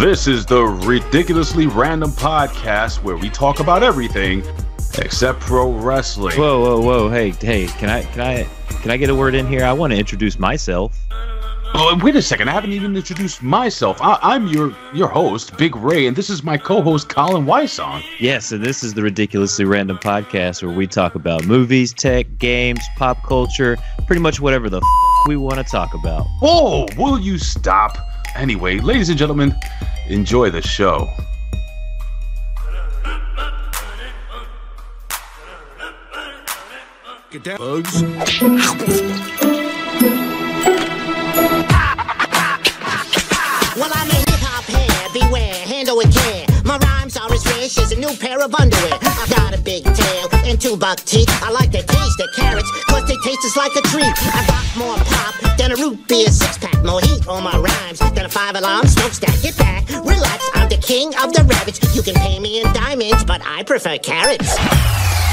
This is the ridiculously random podcast where we talk about everything except pro wrestling. Whoa, whoa, whoa! Hey, hey, can I, can I, can I get a word in here? I want to introduce myself. Oh, wait a second! I haven't even introduced myself. I, am your your host, Big Ray, and this is my co-host, Colin Wysong. Yes, and this is the ridiculously random podcast where we talk about movies, tech, games, pop culture, pretty much whatever the f- we want to talk about. Whoa! Will you stop? Anyway, ladies and gentlemen, enjoy the show. Get down, bugs. Fresh as a new pair of underwear. I got a big tail and two buck teeth. I like to taste the carrots, cause they taste just like a treat. I got more pop than a root beer six pack. More heat on my rhymes than a five alarm smokestack. Get back, relax, I'm the king of the rabbits. You can pay me in diamonds, but I prefer carrots.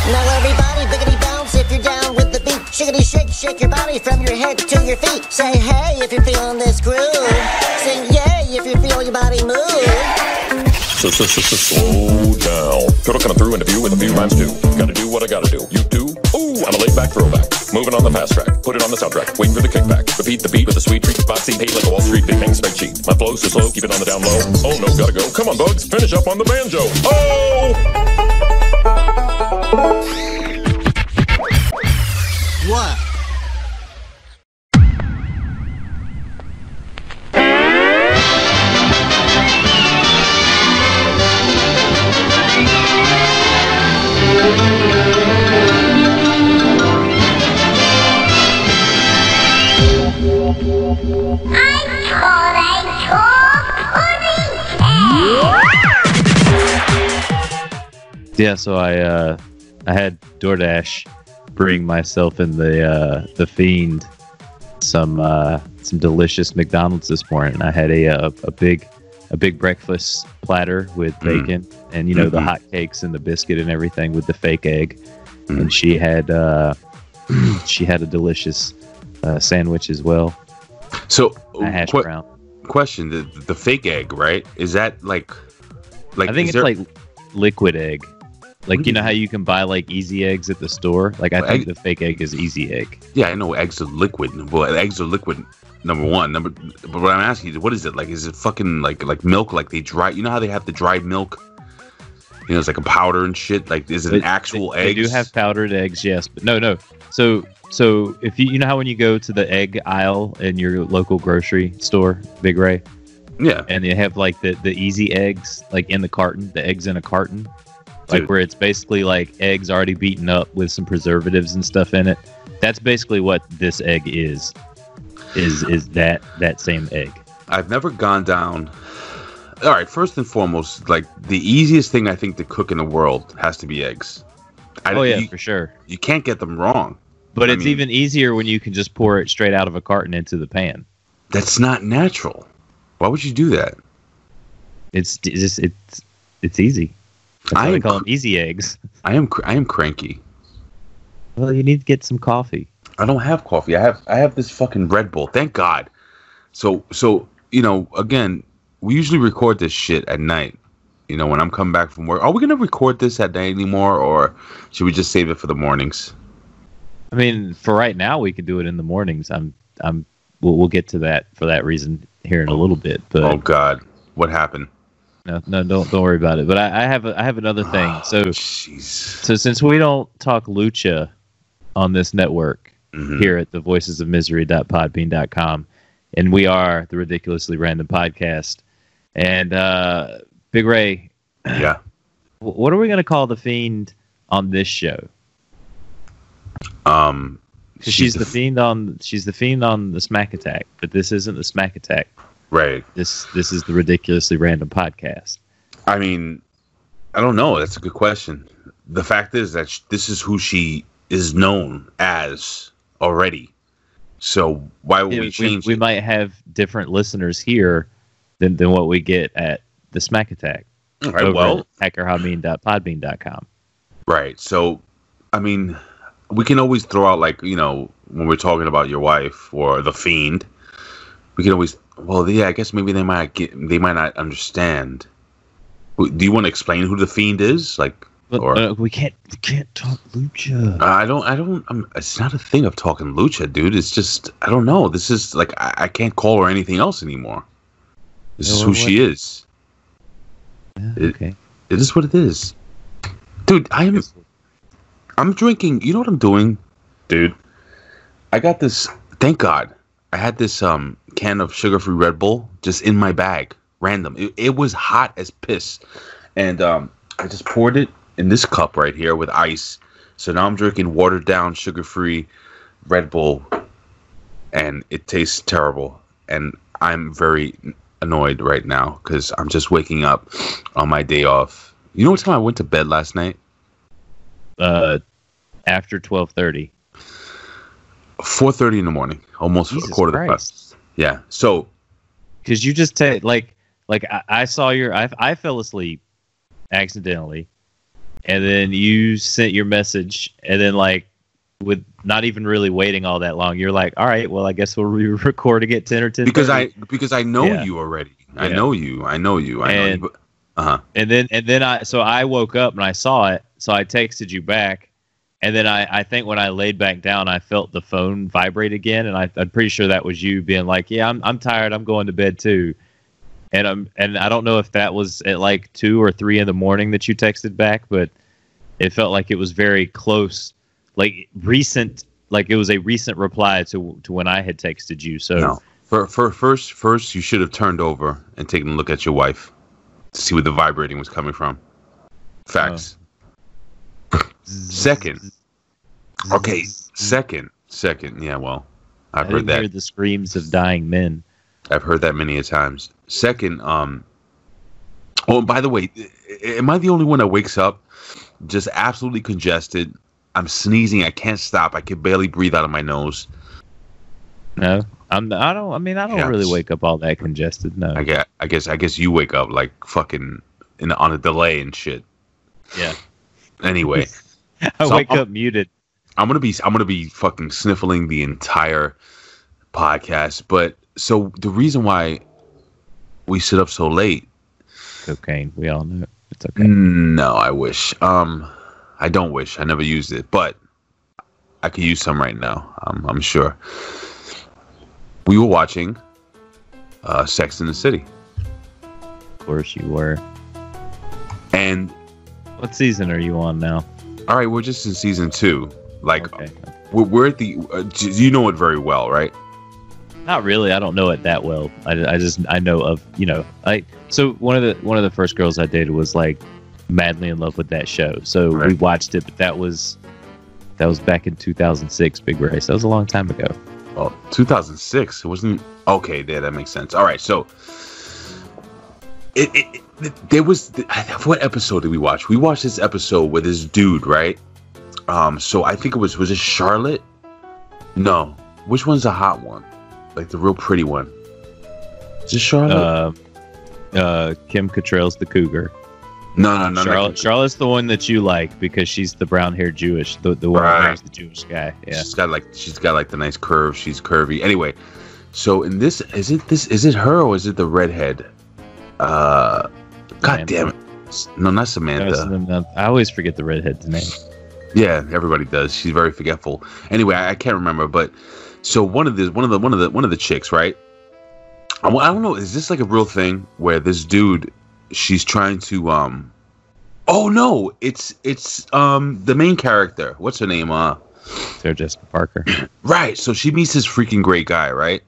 Now everybody, biggity bounce if you're down with the beat. Shiggity shake, shake your body from your head to your feet. Say hey if you're feeling this groove. Sing yay if you feel your body move. So, so, so, so, slow down. Total coming through in a few with a few rhymes too. Gotta do what I gotta do. You do? Ooh, I'm a laid back throwback. Moving on the fast track. Put it on the soundtrack. Waiting for the kickback. Repeat the beat with a sweet treat. Boxy paid like a Wall Street big hang spreadsheet. My flow's so slow, keep it on the down low. Oh no, gotta go. Come on, bugs. Finish up on the banjo. Oh! What? Yeah, so I, uh, I had DoorDash bring myself and the uh, the fiend some uh, some delicious McDonald's this morning. I had a, a a big a big breakfast platter with bacon and you know the Mhm. hot cakes and the biscuit and everything with the fake egg. And she had uh, she had a delicious uh, sandwich as well, So, a hash que- brown. question: the, the fake egg, right? Is that like, like? I think it's there- like liquid egg. Like you know how you can buy like easy eggs at the store. Like I think egg- the fake egg is easy egg. Yeah, I know eggs are liquid. Well, eggs are liquid. Number one, number. But what I'm asking you, what is it like? Is it fucking like like milk? Like they dry? You know how they have the dried milk? You know, it's like a powder and shit. Like, is it an actual egg? They do have powdered eggs, yes, but no, no. So, so if you you know how when you go to the egg aisle in your local grocery store, Big Ray, Yeah, and they have like the the easy eggs, like in the carton, the eggs in a carton, like Dude. where it's basically like eggs already beaten up with some preservatives and stuff in it. That's basically what this egg is. Is is that that same egg? I've never gone down. All right, first and foremost, like the easiest thing I think to cook in the world has to be eggs. I, oh yeah, you, for sure. you can't get them wrong. But I it's mean- even easier when you can just pour it straight out of a carton into the pan. That's not natural. Why would you do that? It's it's just it's it's easy. That's I why am call cr- them easy eggs. I am cr- I am cranky. Well, you need to get some coffee. I don't have coffee. I have I have this fucking Red Bull. Thank God. So so you know again, we usually record this shit at night. You know when I'm coming back from work. Are we gonna record this at night anymore, or should we just save it for the mornings? I mean, for right now, we can do it in the mornings. I'm I'm we'll, we'll get to that for that reason here in a little bit. But oh God, what happened? No, no, don't don't worry about it. But I, I have a, I have another thing. So Jeez. so since we don't talk lucha on this network Mhm. here at the voices of misery.podbean.com and we are the ridiculously random podcast and uh big ray Yeah. what are we going to call the fiend on this show Um, she's, the, fiend on she's the fiend on the smack attack but this isn't the smack attack right. this this is the ridiculously random podcast I mean, I don't know. That's a good question. The fact is that sh- this is who she is known as already. So why would Yeah, we we, change we it? might have different listeners here than, than what we get at the smack attack All right. Well, at Right. So, I mean, we can always throw out like you know when we're talking about your wife or the fiend. We can always. Well, yeah. I guess maybe they might get. They might not understand. Do you want to explain who the fiend is? Like, But, or uh, we can't we can't talk lucha. I don't. I don't. I'm, it's not a thing of talking lucha, dude. It's just I don't know. This is like I, I can't call her anything else anymore. This is Yeah, who what- she is. Yeah, it- okay. It is what it is, dude. I am. I'm drinking. You know what I'm doing, dude? I got this. Thank God, I had this um can of sugar-free Red Bull just in my bag, random. It, it was hot as piss, and um I just poured it in this cup right here with ice. So now I'm drinking watered down sugar-free Red Bull, and it tastes terrible. And I'm very annoyed right now because I'm just waking up on my day off. You know what time I went to bed last night? Uh, after twelve thirty. Four thirty in the morning, almost Jesus a quarter to five. Yeah. So Because you just take like like I, I saw your I I fell asleep accidentally, and then you sent your message, and then like with not even really waiting all that long, you're like, all right, well, I guess we'll be recording at ten or ten. because I because I know Yeah. you already. I Yeah. know you. I know you. I And- know you. Uh huh. and then and then I so I woke up and I saw it, so I texted you back, and then I I think when I laid back down, I felt the phone vibrate again, and I, I'm pretty sure that was you being like, yeah, I'm I'm tired, I'm going to bed too, and I'm and I don't know if that was at like two or three in the morning that you texted back, but it felt like it was very close, like recent, like it was a recent reply to to when I had texted you. So No. For, for first first you should have turned over and taken a look at your wife to see where the vibrating was coming from. Facts. Oh. Second. Okay. Second. Second. Yeah. Well, I I've didn't heard that. hear the screams of dying men. I've heard that many a times. Second, um, oh, and by the way, am I the only one that wakes up just absolutely congested? I'm sneezing. I can't stop. I can barely breathe out of my nose. No, I'm. I don't. I mean, I don't Yes. really wake up all that congested. No. I guess. I guess. I guess you wake up like fucking in on a delay and shit. Yeah. Anyway, I So wake I'm- up muted. I'm gonna be. I'm gonna be fucking sniffling the entire podcast. But so the reason why we sit up so late Cocaine. We all know. It's okay. No, I wish. Um, I don't wish. I never used it, but I could use some right now. I'm, I'm sure. We were watching uh, Sex in the City, Of course you were. and What season are you on now? all right, we're just in season two. Like Okay. we're, we're at the. Uh, you know it very well, right? Not really. I don't know it that well. I, I just I know of you know I so one of the one of the first girls I dated was like madly in love with that show. So we watched it, but that was that was back in 2006. Big Race. That was a long time ago. Oh, 2006. It wasn't. Okay, there. That makes sense. All right, so. It, it, it there was what episode did we watch? We watched this episode with this dude, right? Um, so I think it was was it Charlotte? No, which one's the hot one? Like the real pretty one? Is it Charlotte? Uh, uh, Kim Cattrall's the cougar. no, no, no, Charlotte, no. Charlotte's the one that you like because she's the brown haired Jewish, the the one Right. marries the Jewish guy. Yeah. She's got like she's got like the nice curve. She's curvy. Anyway, so in this is it this is it her or is it the redhead? Uh, God Samantha. damn it! No, not Samantha. I always forget the redhead's name. Yeah, everybody does. She's very forgetful. Anyway, I, I can't remember, but so one of the one of the one of the one of the chicks, right? I, I don't know. Is this like a real thing where this dude, she's trying to um, oh no, it's it's um the main character. What's her name? Uh, Sarah Jessica Parker. Right. So she meets this freaking great guy, right?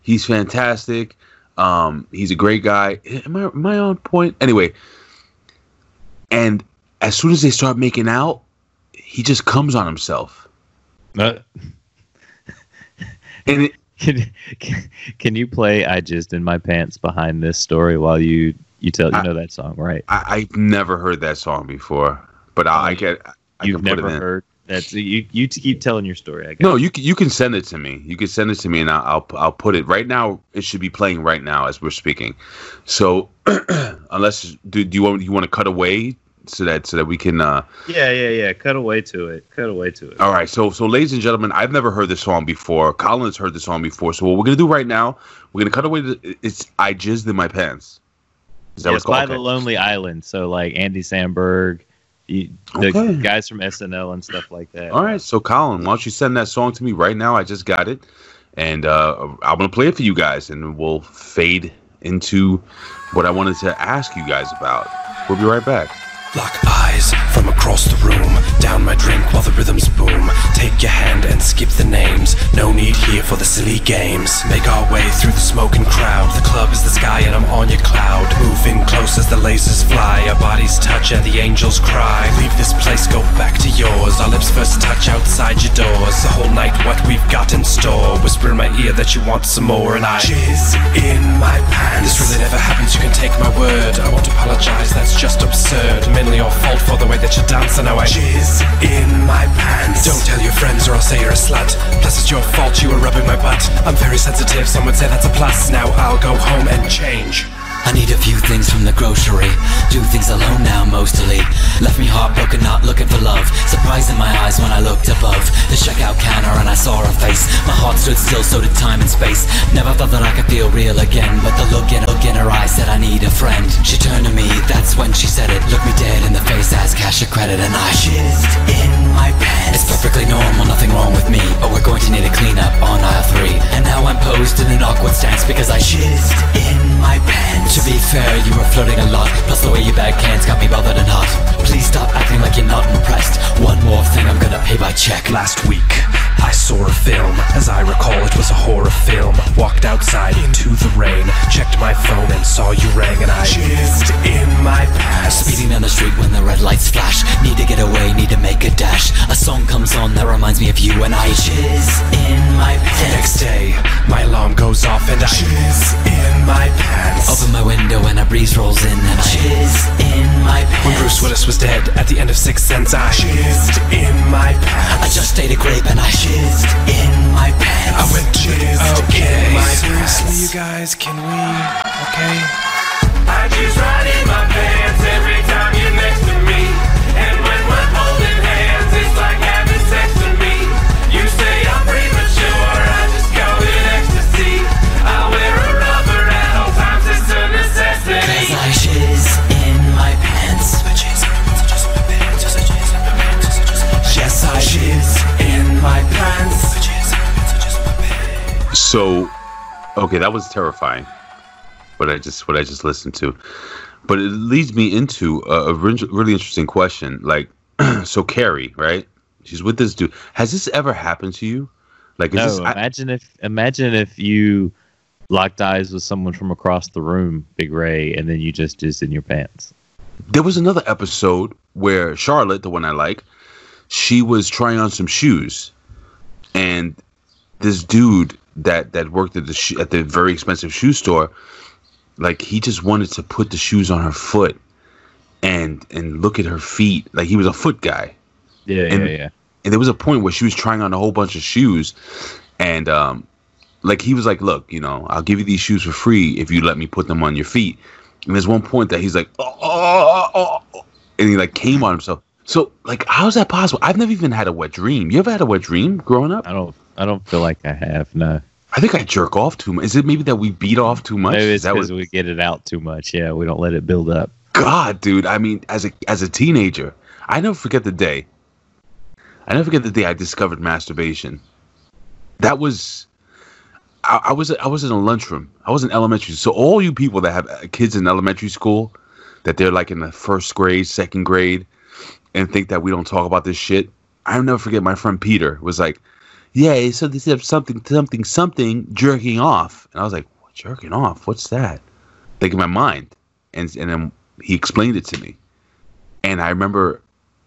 He's fantastic. Um, he's a great guy. Am I am I on point? Anyway, and as soon as they start making out, he just comes on himself. Uh, And it, can, can, can you play "I Just in My Pants" behind this story while you you tell you I- know that song, right? I, I've never heard that song before, but I, I get. I You've can never heard That's you. You keep telling your story. I guess. No, you can, you can send it to me. You can send it to me, and I'll I'll, I'll put it right now. It should be playing right now as we're speaking. So, unless do, do you want you want to cut away so that so that we can. uh Yeah, yeah, yeah. Cut away to it. Cut away to it. All right, so so ladies and gentlemen, I've never heard this song before. Colin's heard this song before. So what we're gonna do right now, we're gonna cut away. To, it's I jizzed in my pants. Is that Yeah, what it's by Okay. the Lonely Island. So like Andy Samberg, you, the Okay. guys from SNL and stuff like that. All right, so Colin, why don't you send that song to me right now? I just got it, and uh, I'm gonna play it for you guys, and we'll fade into what I wanted to ask you guys about. We'll be right back. Lock eyes from across the room. Down my drink while the rhythms boom. Take your hand and skip the names. No need here for the silly games. Make our way through the smoking crowd. The club is the sky and I'm on your cloud. Move in close as the lasers fly. Our bodies touch and the angels cry. Leave this place, go back to yours. Our lips first touch outside your doors. The whole night, what we've got in store. Whisper in my ear that you want some more, and I jizz in my pants. This really never happens. You can take my word. I won't apologize. That's just absurd. Mainly your fault for the way that you dance, and now I jizz in my pants. Don't tell your friends, or I'll say you're a slut. Plus, it's your fault you were rubbing my butt. I'm very sensitive. Some would say that's a plus. Now I'll go home and change. I need a few things from the grocery. Do things alone now, mostly. Left me heartbroken, not looking for love. Surprise in my eyes when I looked above the checkout counter and I saw her face. My heart stood still, so did time and space. Never thought that I could feel real again, but the look in, look in her eyes said I need a friend. She turned to me, that's when she said it. Looked me dead in the face as cash or credit, and I jizzed in my pants. It's perfectly normal, nothing wrong with me, but we're going to need a clean up on aisle three. And now I'm posed in an awkward stance because I jizzed in my pants. To be fair, you were flirting a lot, plus the way you bag cans got me bothered and hot. Please stop acting like you're not impressed. One more thing, I'm gonna pay by check. Last week, I saw a film. As I recall, it was a horror film. Walked outside into the rain, checked my phone and saw you rang, and I jizzed in my pants. Speeding down the street when the red lights flash. Need to get away, need to make a dash. A song comes on that reminds me of you, and I jizz in my The next day, my alarm goes off and I jizz in my pants. Open my window and a breeze rolls in, and I jizz in my pants. When Bruce Willis was dead at the end of Sixth Sense, I jizzed in my pants. I just ate a grape and I jizzed in my pants. I went jizzed Okay, my seriously, you guys, can we? Okay. I jizz right in my pants So, okay, that was terrifying. What I just what I just listened to, but it leads me into a, a really interesting question. Like, so Carrie, right? She's with this dude. Has this ever happened to you? Like, is No, this? I- imagine if imagine if you locked eyes with someone from across the room, Big Ray, and then you just jizzed in your pants. there was another episode where Charlotte, the one I like, she was trying on some shoes, and this dude that that worked at the sh- at the very expensive shoe store, like he just wanted to put the shoes on her foot, and and look at her feet. Like he was a foot guy, Yeah, And- yeah, yeah. and there was a point where she was trying on a whole bunch of shoes, and um, like he was like, "Look, you know, I'll give you these shoes for free if you let me put them on your feet." And there's one point that he's like, "Oh, oh, oh, oh," and he like came on himself. So like, how's that possible? I've never even had a wet dream. You ever had a wet dream growing up? I don't, I don't feel like I have. No, I think I jerk off too much. Is it maybe that we beat off too much? maybe Is it's what- because we get it out too much. Yeah, we don't let it build up. God, dude. I mean, as a as a teenager, I never forget the day. I never forget the day I discovered masturbation. That was, I, I was I was in a lunchroom. I was in elementary. So all you people that have uh, kids in elementary school, that they're like in the first grade, second grade, and think that we don't talk about this shit. I'll never forget. My friend Peter was like, "Yeah, so they said something, something, something, jerking off," and I was like, what, "Jerking off? What's that?" Like in my mind, and and then he explained it to me, and I remember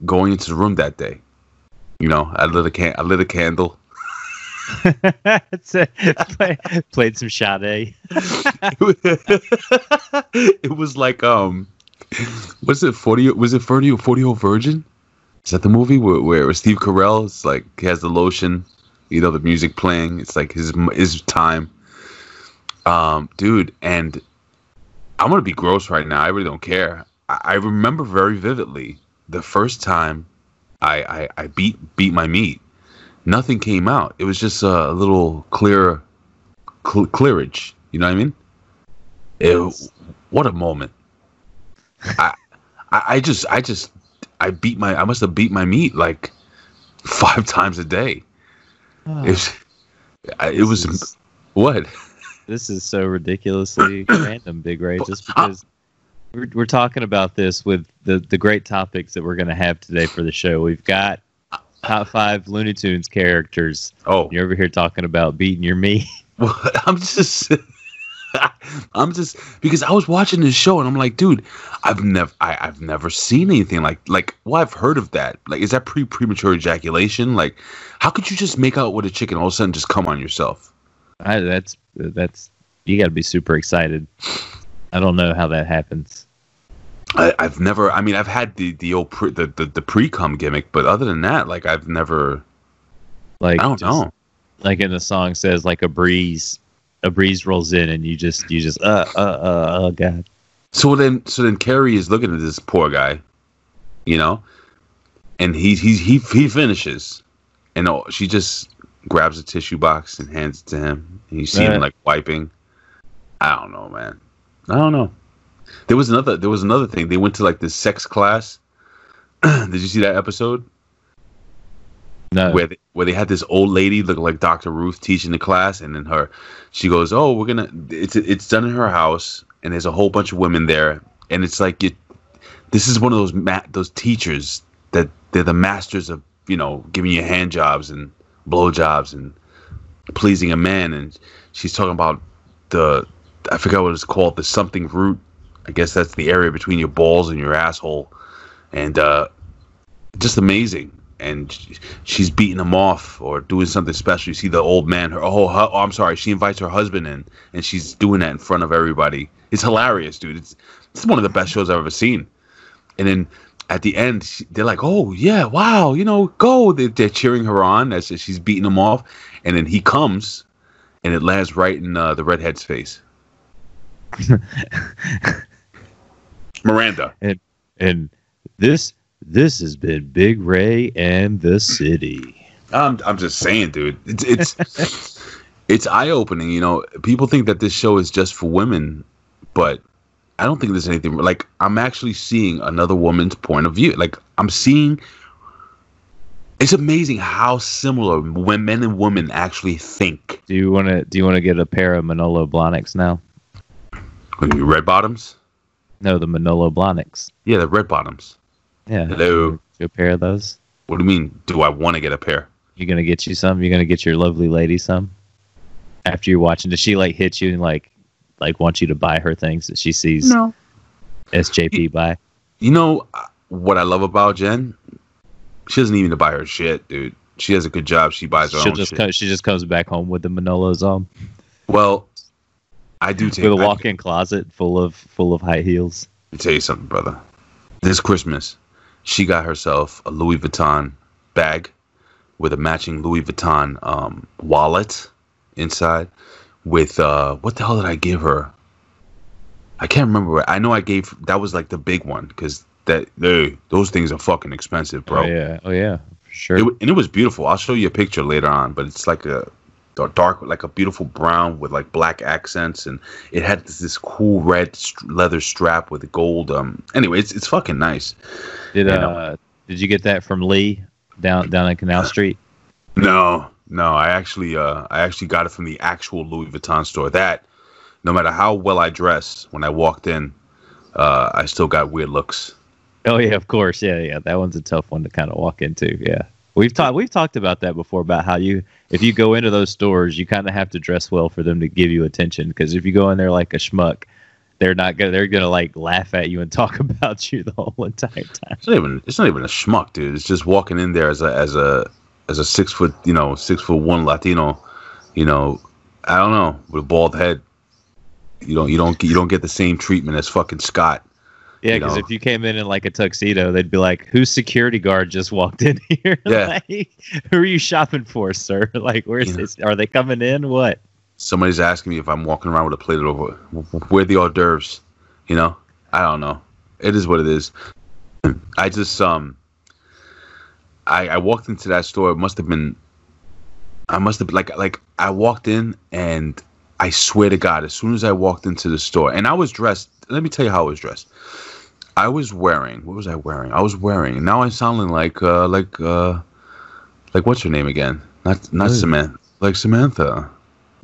going into the room that day. You know, I lit a can, I lit a candle. Play, played some Sade. it was like um, was it forty? Was it forty? or Forty year old virgin? Is that the movie where, where Steve Carell is like he has the lotion, you know, the music playing. It's like his his time. Um, dude, and I'm gonna be gross right now. I really don't care. I, I remember very vividly the first time I, I I beat beat my meat. Nothing came out. It was just a little clear cl- clearage. You know what I mean? It, what a moment. I, I I just I just I beat my I must have beat my meat like five times a day. It was, I- it was is- what? This is so ridiculously random, Big Ray. Just because we're, we're talking about this with the, the great topics that we're going to have today for the show. We've got top five Looney Tunes characters. Oh, You're over here talking about beating your meat. Well, I'm just, I'm just because I was watching this show and I'm like, dude, I've never, I, I've never seen anything like, like, well, I've heard of that. Like, is that pre premature ejaculation? Like, how could you just make out with a chicken all of a sudden just come on yourself? I, that's that's you got to be super excited. I don't know how that happens. I, I've never. I mean, I've had the the old pre, the the, the pre cum gimmick, but other than that, like, I've never. Like I don't just- know. Like in the song says, like a breeze, a breeze rolls in, and you just you just uh uh uh oh god. So then, so then Carrie is looking at this poor guy, you know, and he he he he finishes, and she just grabs a tissue box and hands it to him, and you see him like wiping. I don't know, man. I don't know. There was another. There was another thing. They went to like this sex class. Did you see that episode No, where they, where they had this old lady look like Dr. Ruth teaching the class, and then her, she goes, "Oh, we're gonna." It's it's done in her house, and there's a whole bunch of women there, and it's like it. This is one of those ma- those teachers that they're the masters of you know giving you hand jobs and blow jobs and pleasing a man, and she's talking about the I forgot what it's called the something root. I guess that's the area between your balls and your asshole, and uh, just amazing. And she's beating him off or doing something special. You see the old man. Her oh, hu- oh, I'm sorry. She invites her husband in, and she's doing that in front of everybody. It's hilarious, dude. It's it's one of the best shows I've ever seen. And then at the end, they're like, "Oh yeah, wow, you know, go!" They're, they're cheering her on as she's beating him off, and then he comes, and it lands right in uh, the redhead's face. Miranda. and this this has been Big Ray and the City. I'm I'm just saying, dude. It's it's it's eye opening. You know, people think that this show is just for women, but I don't think there's anything like I'm actually seeing another woman's point of view. Like I'm seeing. It's amazing how similar when men and women actually think. Do you want to do you want to get a pair of Manolo Blahniks now? Red bottoms, No, the Manolo Blahniks. yeah, the red bottoms. Yeah. Hello. Do a pair of those. What do you mean? Do I want to get a pair? You're gonna get you some? You're gonna get your lovely lady some? After you're watching, does she like hit you and like like want you to buy her things that she sees No. SJP buy? You know uh, what I love about Jen? She doesn't even to buy her shit, dude. She has a good job. She buys her She'll own just shit. come, she just comes back home with the Manolos on Well, I do take. with a I- walk-in closet full of full of high heels. Let me tell you something, brother. This Christmas, she got herself a Louis Vuitton bag with a matching Louis Vuitton um, wallet inside. With uh, what the hell did I give her? I can't remember. I know I gave that was like the big one because that they, those things are fucking expensive, bro. Oh yeah, oh yeah, sure. It, and it was beautiful. I'll show you a picture later on, but it's like a dark, like a beautiful brown with like black accents, and it had this, this cool red st- leather strap with gold. Um, anyway, it's it's fucking nice. did you uh know. did you get that from Lee down down in Canal Street? No, no, I actually, uh, I actually got it from the actual Louis Vuitton store. That, no matter how well I dress, when I walked in, uh, I still got weird looks. Oh yeah, of course. Yeah, yeah. That one's a tough one to kind of walk into. Yeah. We've talked we've talked about that before about how you if you go into those stores, you kind of have to dress well for them to give you attention because if you go in there like a schmuck, they're not gonna they're gonna like laugh at you and talk about you the whole entire time. It's not even, it's not even a schmuck, dude. It's just walking in there as a, as a, as a six foot, you know, six foot one Latino, you know, I don't know, with a bald head. You don't, you don't, you don't get the same treatment as fucking Scott. Yeah, You because know? if you came in in like a tuxedo, they'd be like, "Whose security guard just walked in here? Yeah. like, who are you shopping for, sir? Like, where's Yeah. this? Are they coming in? What? Somebody's asking me if I'm walking around with a plate of where are the hors d'oeuvres. You know, I don't know. It is what it is. I just um, I I walked into that store. It must have been. I must have like like I walked in and I swear to God, as soon as I walked into the store and I was dressed. Let me tell you how I was dressed. I was wearing what was I wearing? I was wearing. Now I'm sounding like uh like uh like what's her name again? Not not. Samantha. Like Samantha.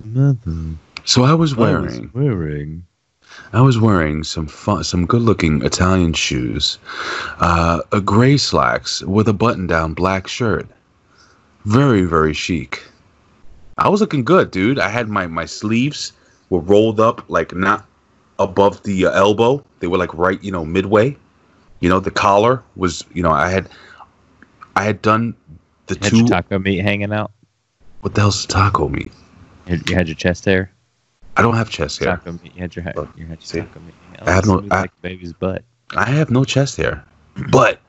Nothing. So I was wearing wearing. I was wearing some fun, some good-looking Italian shoes, uh, a gray slacks with a button-down black shirt. Very, very chic. I was looking good, dude. I had my my sleeves were rolled up, like not above the uh, elbow. They were like right, you know, midway. You know, the collar was, you know, I had, I had done the Had two. taco meat hanging out? what the hell's taco meat? You you had your chest hair? I don't have chest hair. Taco meat. You had your, Look, you had your see? taco meat. I have no- I- like baby's butt. I have no chest hair, but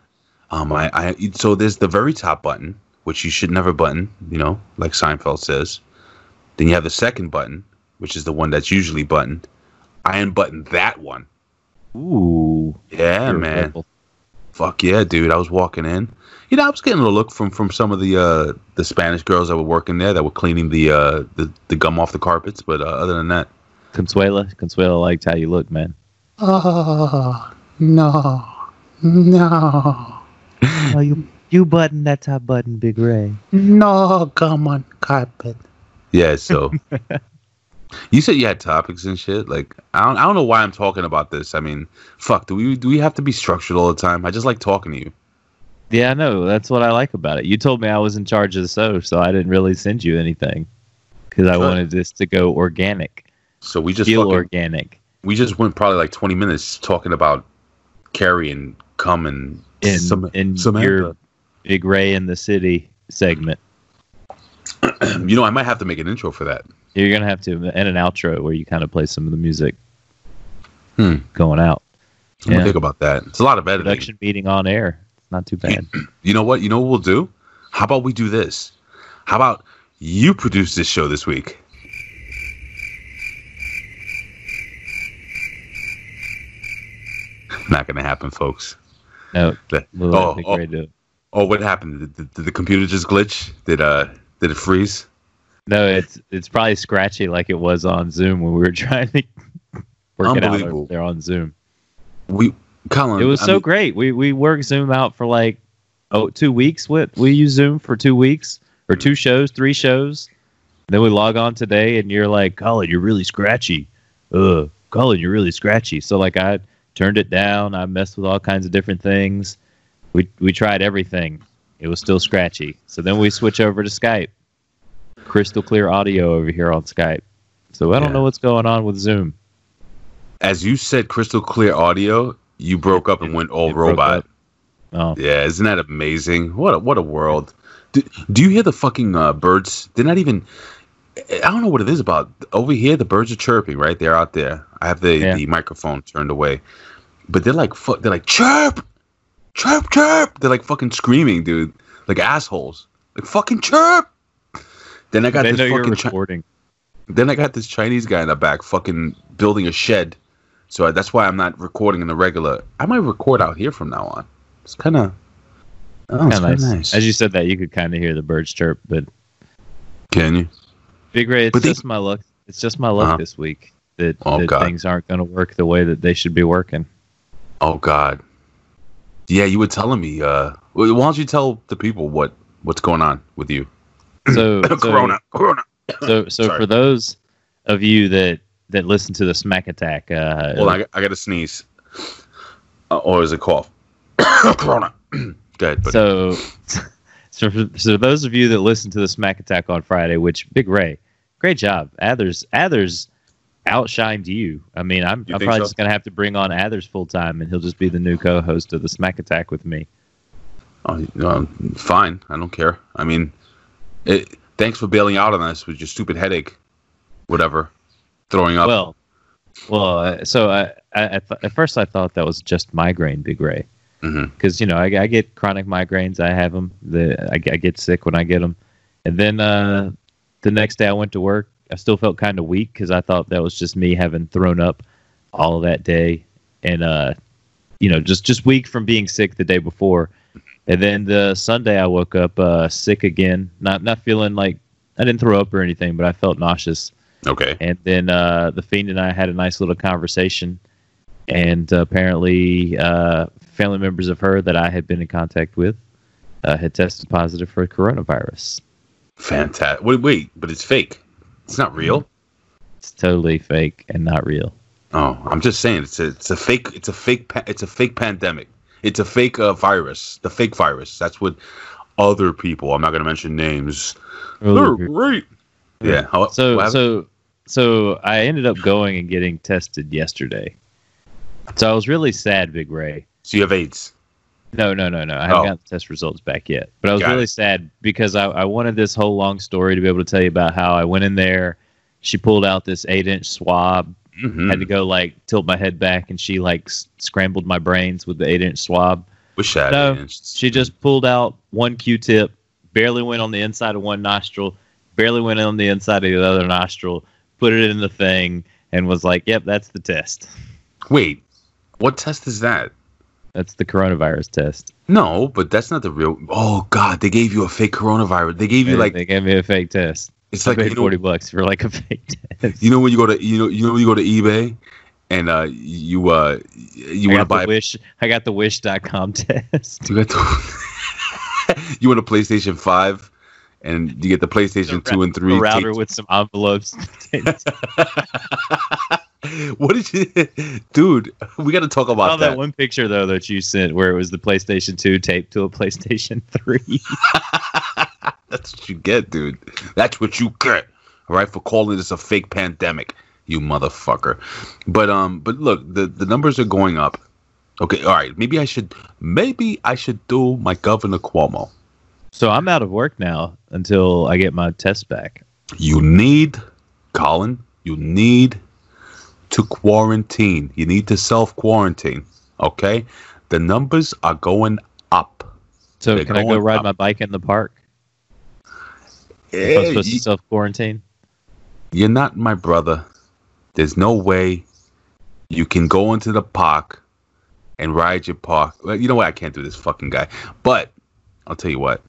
um, I, I so there's the very top button, which you should never button, you know, like Seinfeld says. Then you have the second button, which is the one that's usually buttoned. I unbuttoned that one. Ooh. Yeah, you're man. rebel. Fuck yeah, dude. I was walking in. You know, I was getting a look from from some of the uh the Spanish girls that were working there that were cleaning the uh the, the gum off the carpets, but uh, other than that, Consuela, Consuela liked how you look, man. Oh, no, no, Oh, you you button that top button, Big Ray. no, come on, carpet. Yeah, so you said you had topics and shit. Like I don't, I don't know why I'm talking about this. I mean, fuck, do we do we have to be structured all the time? I just like talking to you. Yeah, I know. That's what I like about it. You told me I was in charge of the show, so I didn't really send you anything because I wanted this to go organic, So we just feel fucking, organic. we just went probably like 20 minutes talking about Carrie and cum and In Sam- in Samantha. your Big Ray in the City segment, you know, I might have to make an intro for that. you're gonna have to and an outro where you kind of play some of the music Hmm. going out. I'm gonna think about that. It's a lot of editing. Production meeting on air. It's not too bad. You know what? You know what we'll do? How about we do this? How about you produce this show this week? Not gonna happen, folks. No, The- we'll oh, oh, Ray do it. oh, what happened? Did, did, did the computer just glitch? Did uh did it freeze? No, it's it's probably scratchy like it was on Zoom when we were trying to work it out there on Zoom. We Colin, It was I so mean, great. We we worked Zoom out for like oh two weeks. What we use Zoom for two weeks or two shows, three shows. Then we log on today, and you're like, Colin, you're really scratchy. Ugh, Colin, you're really scratchy. So like I turned it down. I messed with all kinds of different things. We we tried everything. It was still scratchy. So then we switch over to Skype. Crystal clear audio over here on Skype. So I don't Yeah. know what's going on with Zoom. as you said, crystal clear audio. You broke up and went all robot. Oh, Yeah, isn't that amazing? What a what a world. Do, do you hear the fucking uh, birds? They're not even. I don't know what it is about over here. The birds are chirping right They're out there. I have the, Yeah. the microphone turned away, but they're like fu- they're like chirp, chirp, chirp. They're like fucking screaming, dude, like assholes. Like fucking chirp. Then I got they this fucking. Chi- recording. then I got this Chinese guy in the back, fucking building a shed. So that's why I'm not recording in the regular. I might record out here from now on. It's kind of. Oh, nice. nice. As you said that, you could kind of hear the birds chirp. But Can you? Big Ray, it's But they- just my luck. It's just my luck Uh-huh. this week that, Oh, that things aren't going to work the way that they should be working. Oh God. Yeah, you were telling me. Uh, why don't you tell the people what what's going on with you? So, so, corona, Corona. so, so Sorry. for those of you that that listen to the Smack Attack, uh, on, I, got- I got to sneeze. Uh, or is it cough? corona. Good, but so, so, for, so those of you that listen to the Smack Attack on Friday, which Big Ray, great job, Athers, Athers outshined you. I mean, I'm, I'm probably so? just gonna have to bring on Athers full time, and he'll just be the new co-host of the Smack Attack with me. oh, uh, fine. I don't care. I mean, it, thanks for bailing out on us with your stupid headache, whatever, throwing up. Well, Well, uh, so I, I, th- at first I thought that was just migraine, Big Ray, because you know I, I get chronic migraines. I have them. The I, I get sick when I get them, and then uh, the next day I went to work. I still felt kind of weak because I thought that was just me having thrown up all that day, and uh, you know just just weak from being sick the day before. And then the Sunday I woke up uh, sick again, not not feeling like I didn't throw up or anything, but I felt nauseous. Okay. And then uh, the fiend and I had a nice little conversation, and uh, apparently, uh, family members of her that I had been in contact with uh, had tested positive for coronavirus. Fantastic. Wait, wait, but it's fake. It's not real. It's totally fake and not real. Oh, I'm just saying it's a it's a fake it's a fake pa- it's a fake pandemic. It's a fake uh, virus. The fake virus. That's what other people. I'm not going to mention names. They're great. Yeah. So what so so I ended up going and getting tested yesterday. So I was really sad, Big Ray. So you have AIDS. No, no, no, no. I haven't Oh. gotten the test results back yet. But I was Got really it. sad because I, I wanted this whole long story to be able to tell you about how I went in there. She pulled out this eight inch swab. Mhm. Had to go like tilt my head back, and she like s- scrambled my brains with the eight inch swab. Wish I No, AIDS. she just pulled out one Q-tip, barely went on the inside of one nostril, barely went on the inside of the other nostril, put it in the thing, and was like, "Yep, that's the test. Wait, what test is that? That's the coronavirus test." No, but that's not the real. Oh God, they gave you a fake coronavirus. They gave you like they gave me a fake test. it's I like paid you know, forty bucks for like a fake test. you know when you go to you know you know when you go to eBay and uh you uh you want to buy the wish. I got the wish.com test. you got the you want a PlayStation Five and you get the PlayStation Two and Three. a router taped- with some envelopes. what did you, dude? We got to talk about that. that one picture though that you sent where it was the PlayStation 2 taped to a PlayStation 3. That's what you get, dude. That's what you get. All right, for calling this a fake pandemic, you motherfucker. But um, but look, the the numbers are going up. Okay, all right. Maybe I should maybe I should do my Governor Cuomo. so I'm out of work now until I get my test back. You need, Colin. You need to quarantine. You need to self quarantine. Okay, the numbers are going up. So They're can I go ride up. my bike in the park? Eh, I'm supposed you- to self quarantine. you're not my brother. There's no way you can go into the park and ride your park. You know what? I can't do this fucking guy. But I'll tell you what.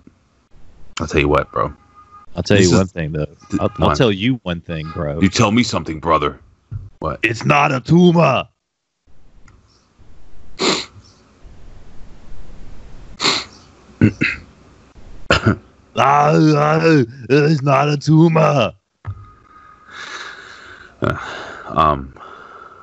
I'll tell you what, bro. I'll tell This you is- one thing though. I'll, I'll tell you one thing, bro. You tell me something, brother. What? It's not a tumor. Ah, it's not a tumor. Um,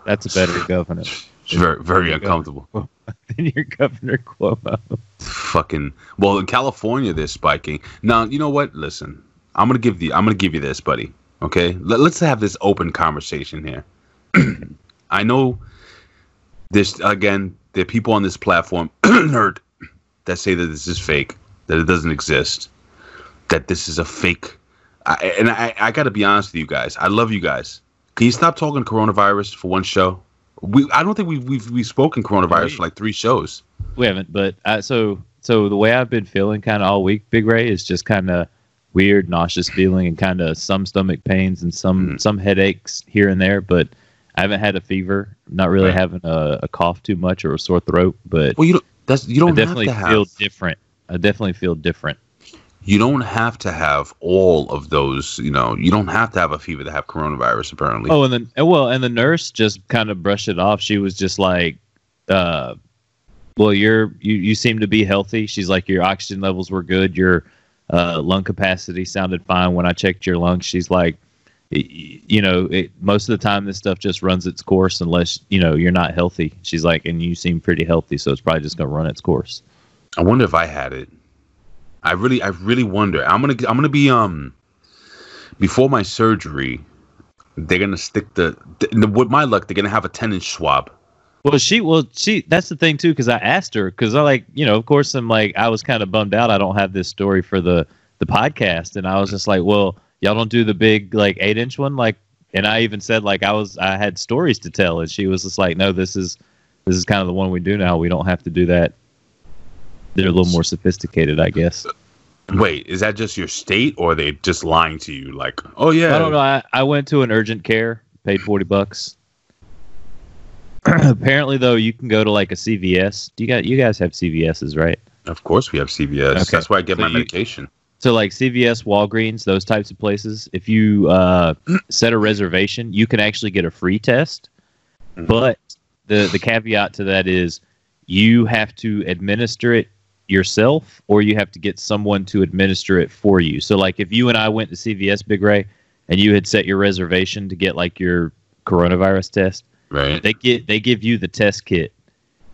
That's a better governor very, very There you go. uncomfortable. than your Governor Cuomo. Fucking. Well, in California, they're spiking. Now, you know what? Listen, I'm gonna give the. I'm gonna give you this, buddy. Okay. Let, let's have this open conversation here. I know. this again. There are people on this platform, nerd, that say that this is fake, that it doesn't exist, that this is a fake. I, and I, I got to be honest with you guys. I love you guys. Can you stop talking coronavirus for one show? We I don't think we've we've, we've spoken coronavirus for like three shows. We haven't, but uh, so so the way I've been feeling kind of all week, Big Ray, is just kind of weird, nauseous feeling, and kind of some stomach pains and some Mhm. some headaches here and there. But I haven't had a fever. Not really Right. having a, a cough too much or a sore throat. But Well, you don't. That's you don't definitely have to feel different. I definitely feel different. You don't have to have all of those. You know, you don't have to have a fever to have coronavirus. Apparently. Oh, and then and well, and the nurse just kind of brushed it off. She was just like, uh, "Well, you're you you seem to be healthy." She's like, "Your oxygen levels were good. Your uh, lung capacity sounded fine when I checked your lungs." She's like, y- "You know, it, most of the time this stuff just runs its course unless you know you're not healthy." She's like, "And you seem pretty healthy, so it's probably just gonna run its course." I wonder if I had it. I really, I really wonder. I'm gonna, I'm gonna be um, before my surgery, they're gonna stick the, the with my luck, they're gonna have a ten inch swab. Well, she well she that's the thing too because I asked her because I like you know of course I'm like I was kind of bummed out I don't have this story for the the podcast and I was just like well y'all don't do the big like eight inch one like and I even said like I was I had stories to tell, and she was just like, no, this is this is kind of the one we do now. We don't have to do that. They're a little more sophisticated, I guess. Wait, is that just your state, or are they just lying to you? Like, oh yeah, I don't know. I, I went to an urgent care, paid forty bucks. Apparently, though, you can go to like a CVS. Do you got you guys have CVSs, right? Of course, we have CVS. Okay. That's where I get So my you- medication. So like CVS, Walgreens, those types of places, if you uh, set a reservation, you can actually get a free test. Mhm. But the the caveat to that is you have to administer it yourself or you have to get someone to administer it for you. So like if you and I went to CVS Big Ray and you had set your reservation to get like your coronavirus test, Right. they get they give you the test kit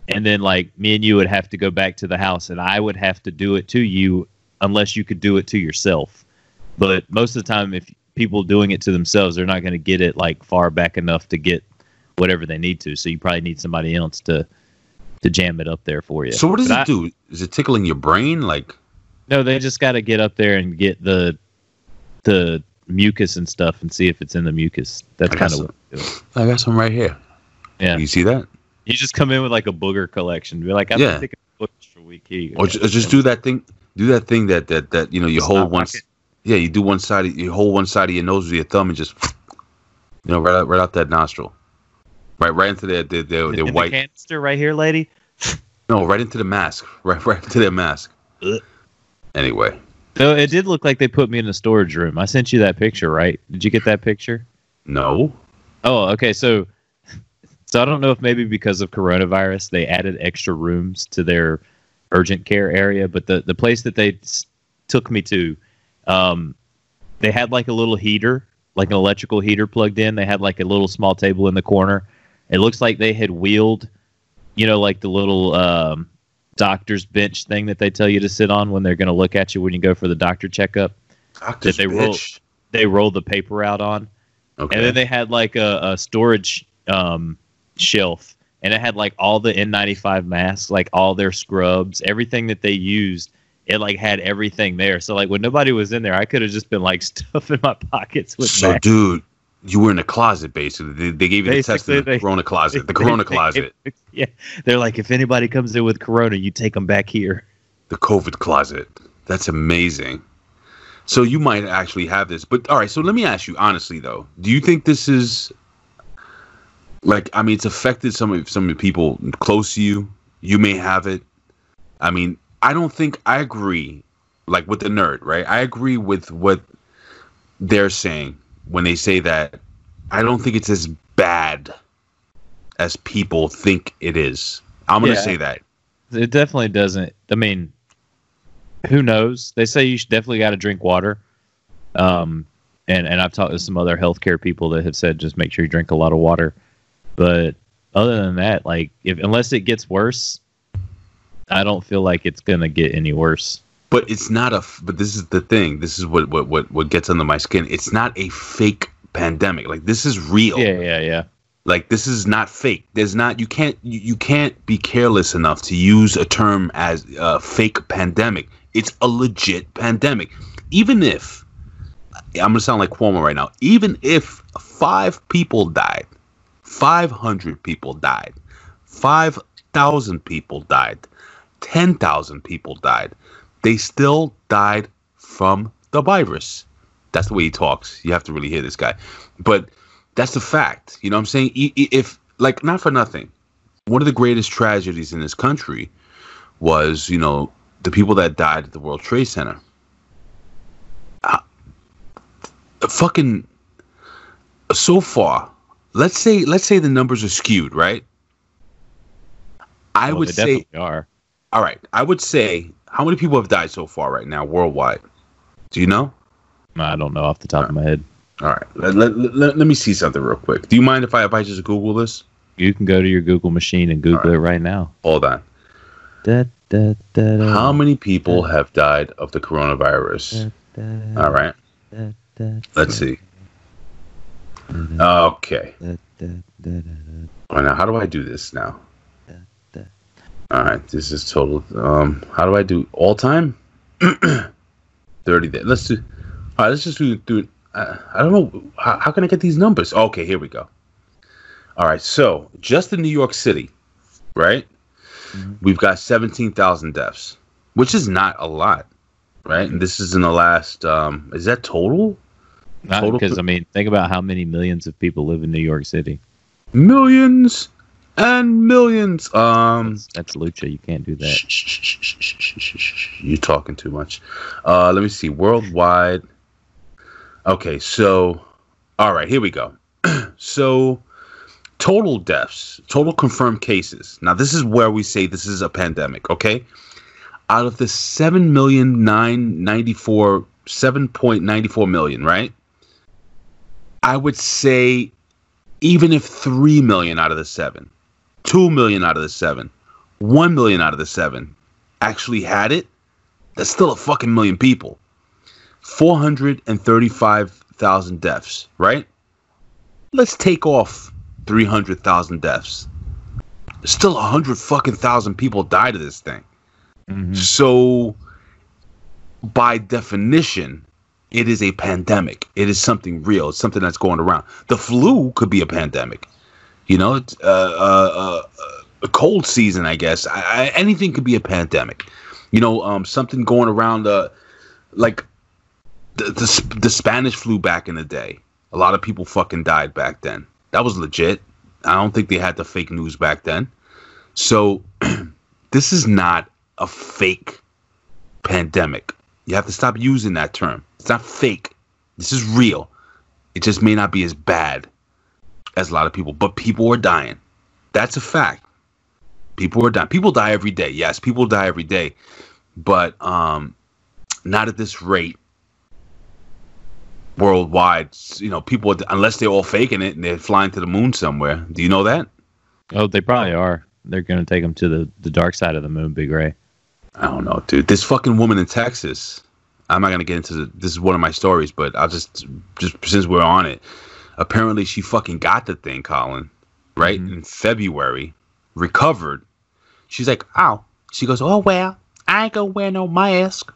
and then like me and you would have to go back to the house and i would have to do it to you unless you could do it to yourself but most of the time if people doing it to themselves they're not going to get it like far back enough to get whatever they need to so you probably need somebody else to to jam it up there for you So what does But it I- do? Is it tickling your brain? Like, no they just got to get up there and get the the mucus and stuff and see if it's in the mucus that's kind of some. what they do. I got some right here. yeah You see that? You just come in with like a booger collection. Be like, I've Yeah. been taking boogers for a week. Here. Or ju- just do that thing. Do that thing that that that you know you Stop hold one. pocket. Yeah, you do one side. of- You hold one side of your nose with your thumb and just, you know, right out right out that nostril, right right into their their their, their the white. canister right here, lady. No, right into the mask. Right right into their mask. Ugh. Anyway, No, it did look like they put me in a storage room. I sent you that picture, right? Did you get that picture? no. Oh, okay. So, so I don't know if maybe because of coronavirus they added extra rooms to their urgent care area, but the the place that they s- took me to, um, they had like a little heater, like an electrical heater plugged in. They had like a little small table in the corner. It looks like they had wheeled, you know, like the little um, doctor's bench thing that they tell you to sit on when they're going to look at you when you go for the doctor checkup. Doctor's they roll- They roll the paper out on. Okay. And then they had like a, a storage um, shelf, and it had like all the N95 masks, like all their scrubs, everything that they used. It like had everything there. So like when nobody was in there, I could have just been like stuffing my pockets with so, masks. dude, you were in a closet basically. They, they gave you the test Basically, in the they- Corona closet. The Corona they- closet. Yeah, they're like, if anybody comes in with Corona, you take them back here. the COVID closet. That's amazing. So you might actually have this, but all right. So let me ask you honestly, though. Do you think this is like? I mean, it's affected some of some of the people close to you. You may have it. I mean, I don't think I agree. Like with the nerd, right? I agree with what they're saying when they say that. I don't think it's as bad as people think it is. I'm gonna Yeah. say that. It definitely doesn't. I mean, who knows? They say you should definitely got to drink water. Um, and and I've talked to some other healthcare people that have said just make sure you drink a lot of water. But other than that, like if unless it gets worse, I don't feel like it's gonna get any worse. but it's not a. but this is the thing. This is what what what, what gets under my skin. It's not a fake pandemic. Like this is real. Yeah, yeah, yeah. like this is not fake. There's not you can't you, you can't be careless enough to use a term as a fake pandemic. It's a legit pandemic. Even if i'm gonna sound like Cuomo right now. Even if five people died 500 people died 5000 people died 10,000 people died they still died from the virus. That's the way he talks. You have to really hear this guy. But that's the fact. You know what I'm saying? If, like, not for nothing, one of the greatest tragedies in this country was, you know, the people that died at the World Trade Center. Uh, fucking, so far, let's say, let's say the numbers are skewed, right? I Well, would they say, are. all right, I would say how many people have died so far right now worldwide? Do you know? I don't know off the top of my head. All right, let, let, let, let me see something real quick. Do you mind if I if I just Google this? You can go to your Google machine and Google right. it right now. Hold on. Da, da, da, How many people have died of the coronavirus? All right, let's see. Okay. All right, now how do I do this now? All right, this is total. Um, how do I do all time? Thirty days. Let's do. All right, let's just do do. I, I don't know. How, how can I get these numbers? Okay, here we go. All right, so just in New York City, right? We've got 17,000 deaths, which is not a lot, right? And this is in the last, um, is that total? Because I mean, think about how many millions of people live in New York City. Millions and millions. Um, That's, that's lucha. You can't do that. You're talking too much. Uh, let me see. Worldwide. Okay, so, all right, here we go. so, total deaths, total confirmed cases. Now, this is where we say this is a pandemic, okay? Out of the 7 million, 994, 7.94 million, right? I would say even if 3 million out of the 7, 2 million out of the 7, 1 million out of the 7 actually had it, that's still a fucking million people. 435,000 deaths, right? Let's take off 300,000 deaths. Still 100 fucking thousand people died of this thing. Mhm. So, by definition, it is a pandemic. It is something real. It's something that's going around. The flu could be a pandemic. You know, uh, uh, uh, a cold season, I guess. I, I, anything could be a pandemic. You know, um, something going around, uh, like the, the the Spanish flu back in the day. A lot of people fucking died back then. That was legit. I don't think they had the fake news back then. So, this is not a fake pandemic. You have to stop using that term. It's not fake. This is real. It just may not be as bad as a lot of people, but people are dying. That's a fact. People are dying. People die every day. Yes, people die every day, but um, not at this rate worldwide. You know, people unless they're all faking it and they're flying to the moon somewhere. Do you know that? Oh, they probably are. They're going to take them to the, the dark side of the moon, Big Ray. I don't know, dude. This fucking woman in Texas. I'm not gonna get into the, this. Is one of my stories, but I'll just just since we're on it. Apparently, she fucking got the thing, Colin. Right mm-hmm. in February, recovered. She's like, "Ow." She goes, "Oh well, I ain't gonna wear no mask.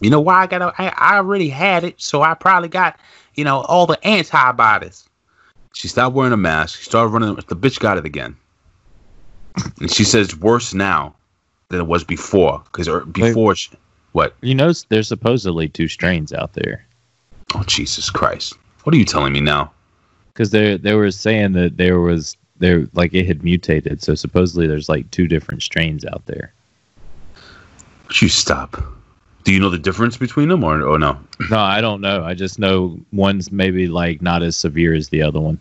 You know why I got? I, I already had it, so I probably got, you know, all the antibodies." She stopped wearing a mask. She started running. The bitch got it again, and she says worse now than it was before. Because er, before, she, what? You know, there's supposedly two strains out there Oh Jesus Christ! What are you telling me now? because they they were saying that there was there like it had mutated. So supposedly there's like two different strains out there. Would you stop? Do you know the difference between them, or or no? No, I don't know. I just know one's maybe like not as severe as the other one.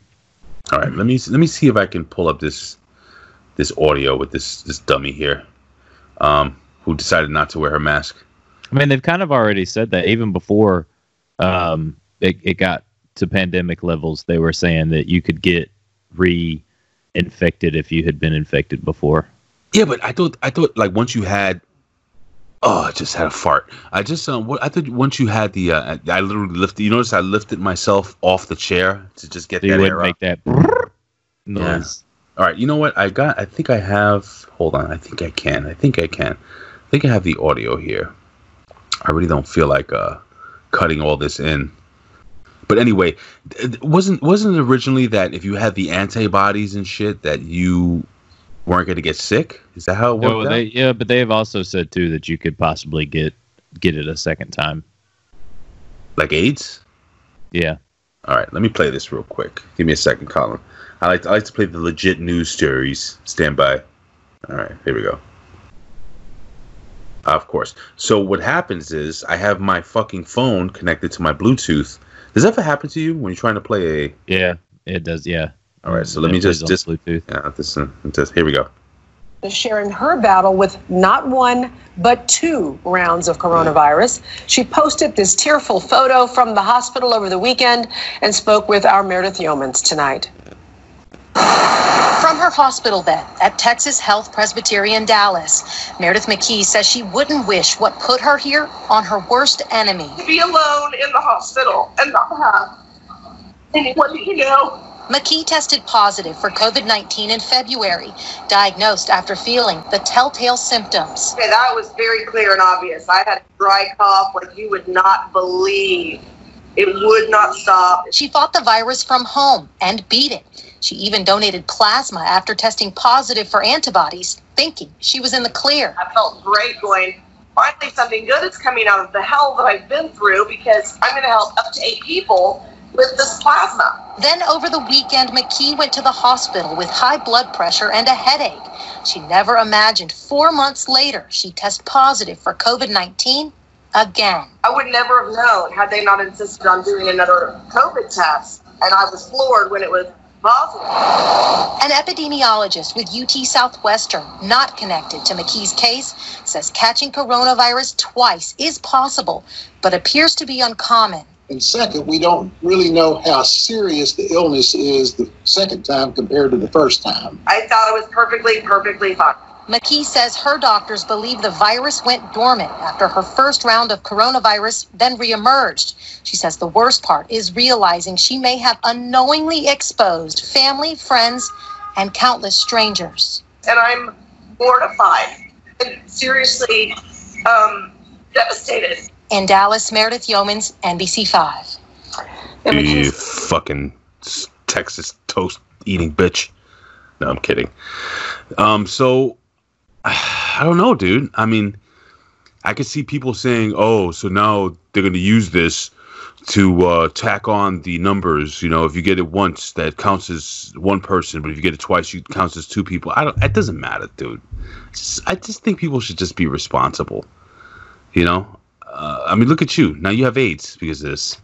All right, let me let me see if I can pull up this this audio with this this dummy here, um, who decided not to wear her mask. I mean, they've kind of already said that even before um, it, it got to pandemic levels. They were saying that you could get re-infected if you had been infected before. Yeah, but I thought I thought like once you had, oh, I just had a fart. I just um, what I thought once you had the, uh, I literally lifted. You notice I lifted myself off the chair to just get So that air make that noise. All right, you know what? I got. I think I have. Hold on. I think I can. I think I can. I think I have the audio here. I really don't feel like uh, cutting all this in. But anyway, wasn't wasn't it originally that if you had the antibodies and shit that you weren't going to get sick? Is that how it worked? No, out? they, yeah, but they have also said too that you could possibly get get it a second time. like AIDS? Yeah. All right, let me play this real quick. Give me a second, Colin. I like I like to play the legit news stories. Stand by. All right, here we go. Of course. So what happens is I have my fucking phone connected to my Bluetooth. Does that ever happen to you when you're trying to play a? Yeah, it does. Yeah. All right, so let me It plays just on just Bluetooth. yeah, this, uh, this here we go. sharing her battle with not one, but two rounds of coronavirus. She posted this tearful photo from the hospital over the weekend and spoke with our Meredith Yeomans tonight. From her hospital bed at Texas Health Presbyterian Dallas, Meredith McKee says she wouldn't wish what put her here on her worst enemy. To be alone in the hospital and not have anyone you know. McKee tested positive for COVID 19 in February, diagnosed after feeling the telltale symptoms. Okay, that was very clear and obvious. I had a dry cough like you would not believe. It would not stop. She fought the virus from home and beat it. She even donated plasma after testing positive for antibodies, thinking she was in the clear. I felt great going, finally something good is coming out of the hell that I've been through because I'm going to help up to eight people with this plasma. Then over the weekend, McKee went to the hospital with high blood pressure and a headache. She never imagined four months later she'd test positive for COVID 19 again. I would never have known had they not insisted on doing another COVID test. And I was floored when it was positive. An epidemiologist with UT Southwestern, not connected to McKee's case, says catching coronavirus twice is possible, but appears to be uncommon. And second, we don't really know how serious the illness is the second time compared to the first time. I thought it was perfectly, perfectly fine. McKee says her doctors believe the virus went dormant after her first round of coronavirus, then reemerged. She says the worst part is realizing she may have unknowingly exposed family, friends, and countless strangers. And I'm mortified and seriously um, devastated. In Dallas, Meredith Yeomans, NBC5. You fucking Texas toast eating bitch. No, I'm kidding. Um, so I don't know, dude. I mean, I could see people saying, "Oh, so now they're going to use this to uh, tack on the numbers." You know, if you get it once, that counts as one person, but if you get it twice, it counts as two people. I don't. It doesn't matter, dude. It's just- I just think people should just be responsible. You know, uh, I mean, look at you. Now you have AIDS because of this.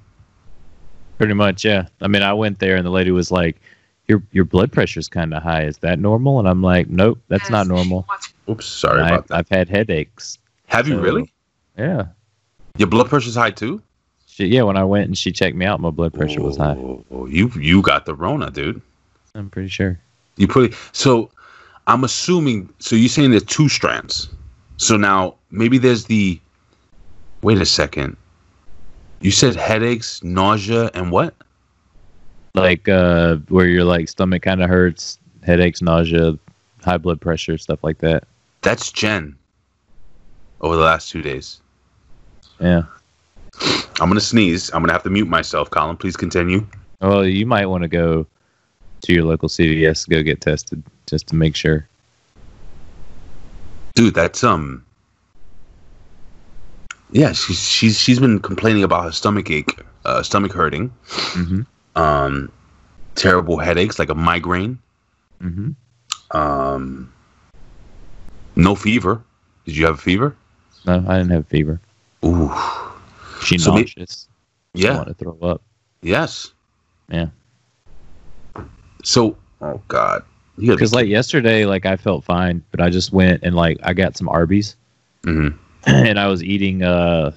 Pretty much, yeah. I mean, I went there and the lady was like, "Your your blood pressure's kind of high. Is that normal?" And I'm like, "Nope, that's not normal." Oops, sorry I, about that. I've had headaches. Have you really? Yeah. Your blood pressure's high too. She, yeah, when I went and she checked me out, my blood pressure was high. Oh, you you got the Rona, dude. I'm pretty sure. You put so. I'm assuming. So you're saying there's two strands. So now maybe there's the. Wait a second. You said headaches, nausea, and what? Like uh, where your like stomach kind of hurts, headaches, nausea, high blood pressure, stuff like that. That's Jen. Over the last two days. Yeah. I'm gonna sneeze. I'm gonna have to mute myself. Colin, please continue. Well, you might want to go to your local CVS to go get tested just to make sure. Dude, that's um. Yeah, she's she's she's been complaining about her stomach ache, uh, stomach hurting, Mm-hmm. um, terrible headaches like a migraine, Mm-hmm. um, no fever. Did you have a fever? No, I didn't have a fever. Ooh, She So nauseous. yeah, Want to throw up? yes. Yeah. So, oh god, Because like yesterday, like I felt fine, but I just went and like I got some Arby's, Mhm. and I was eating uh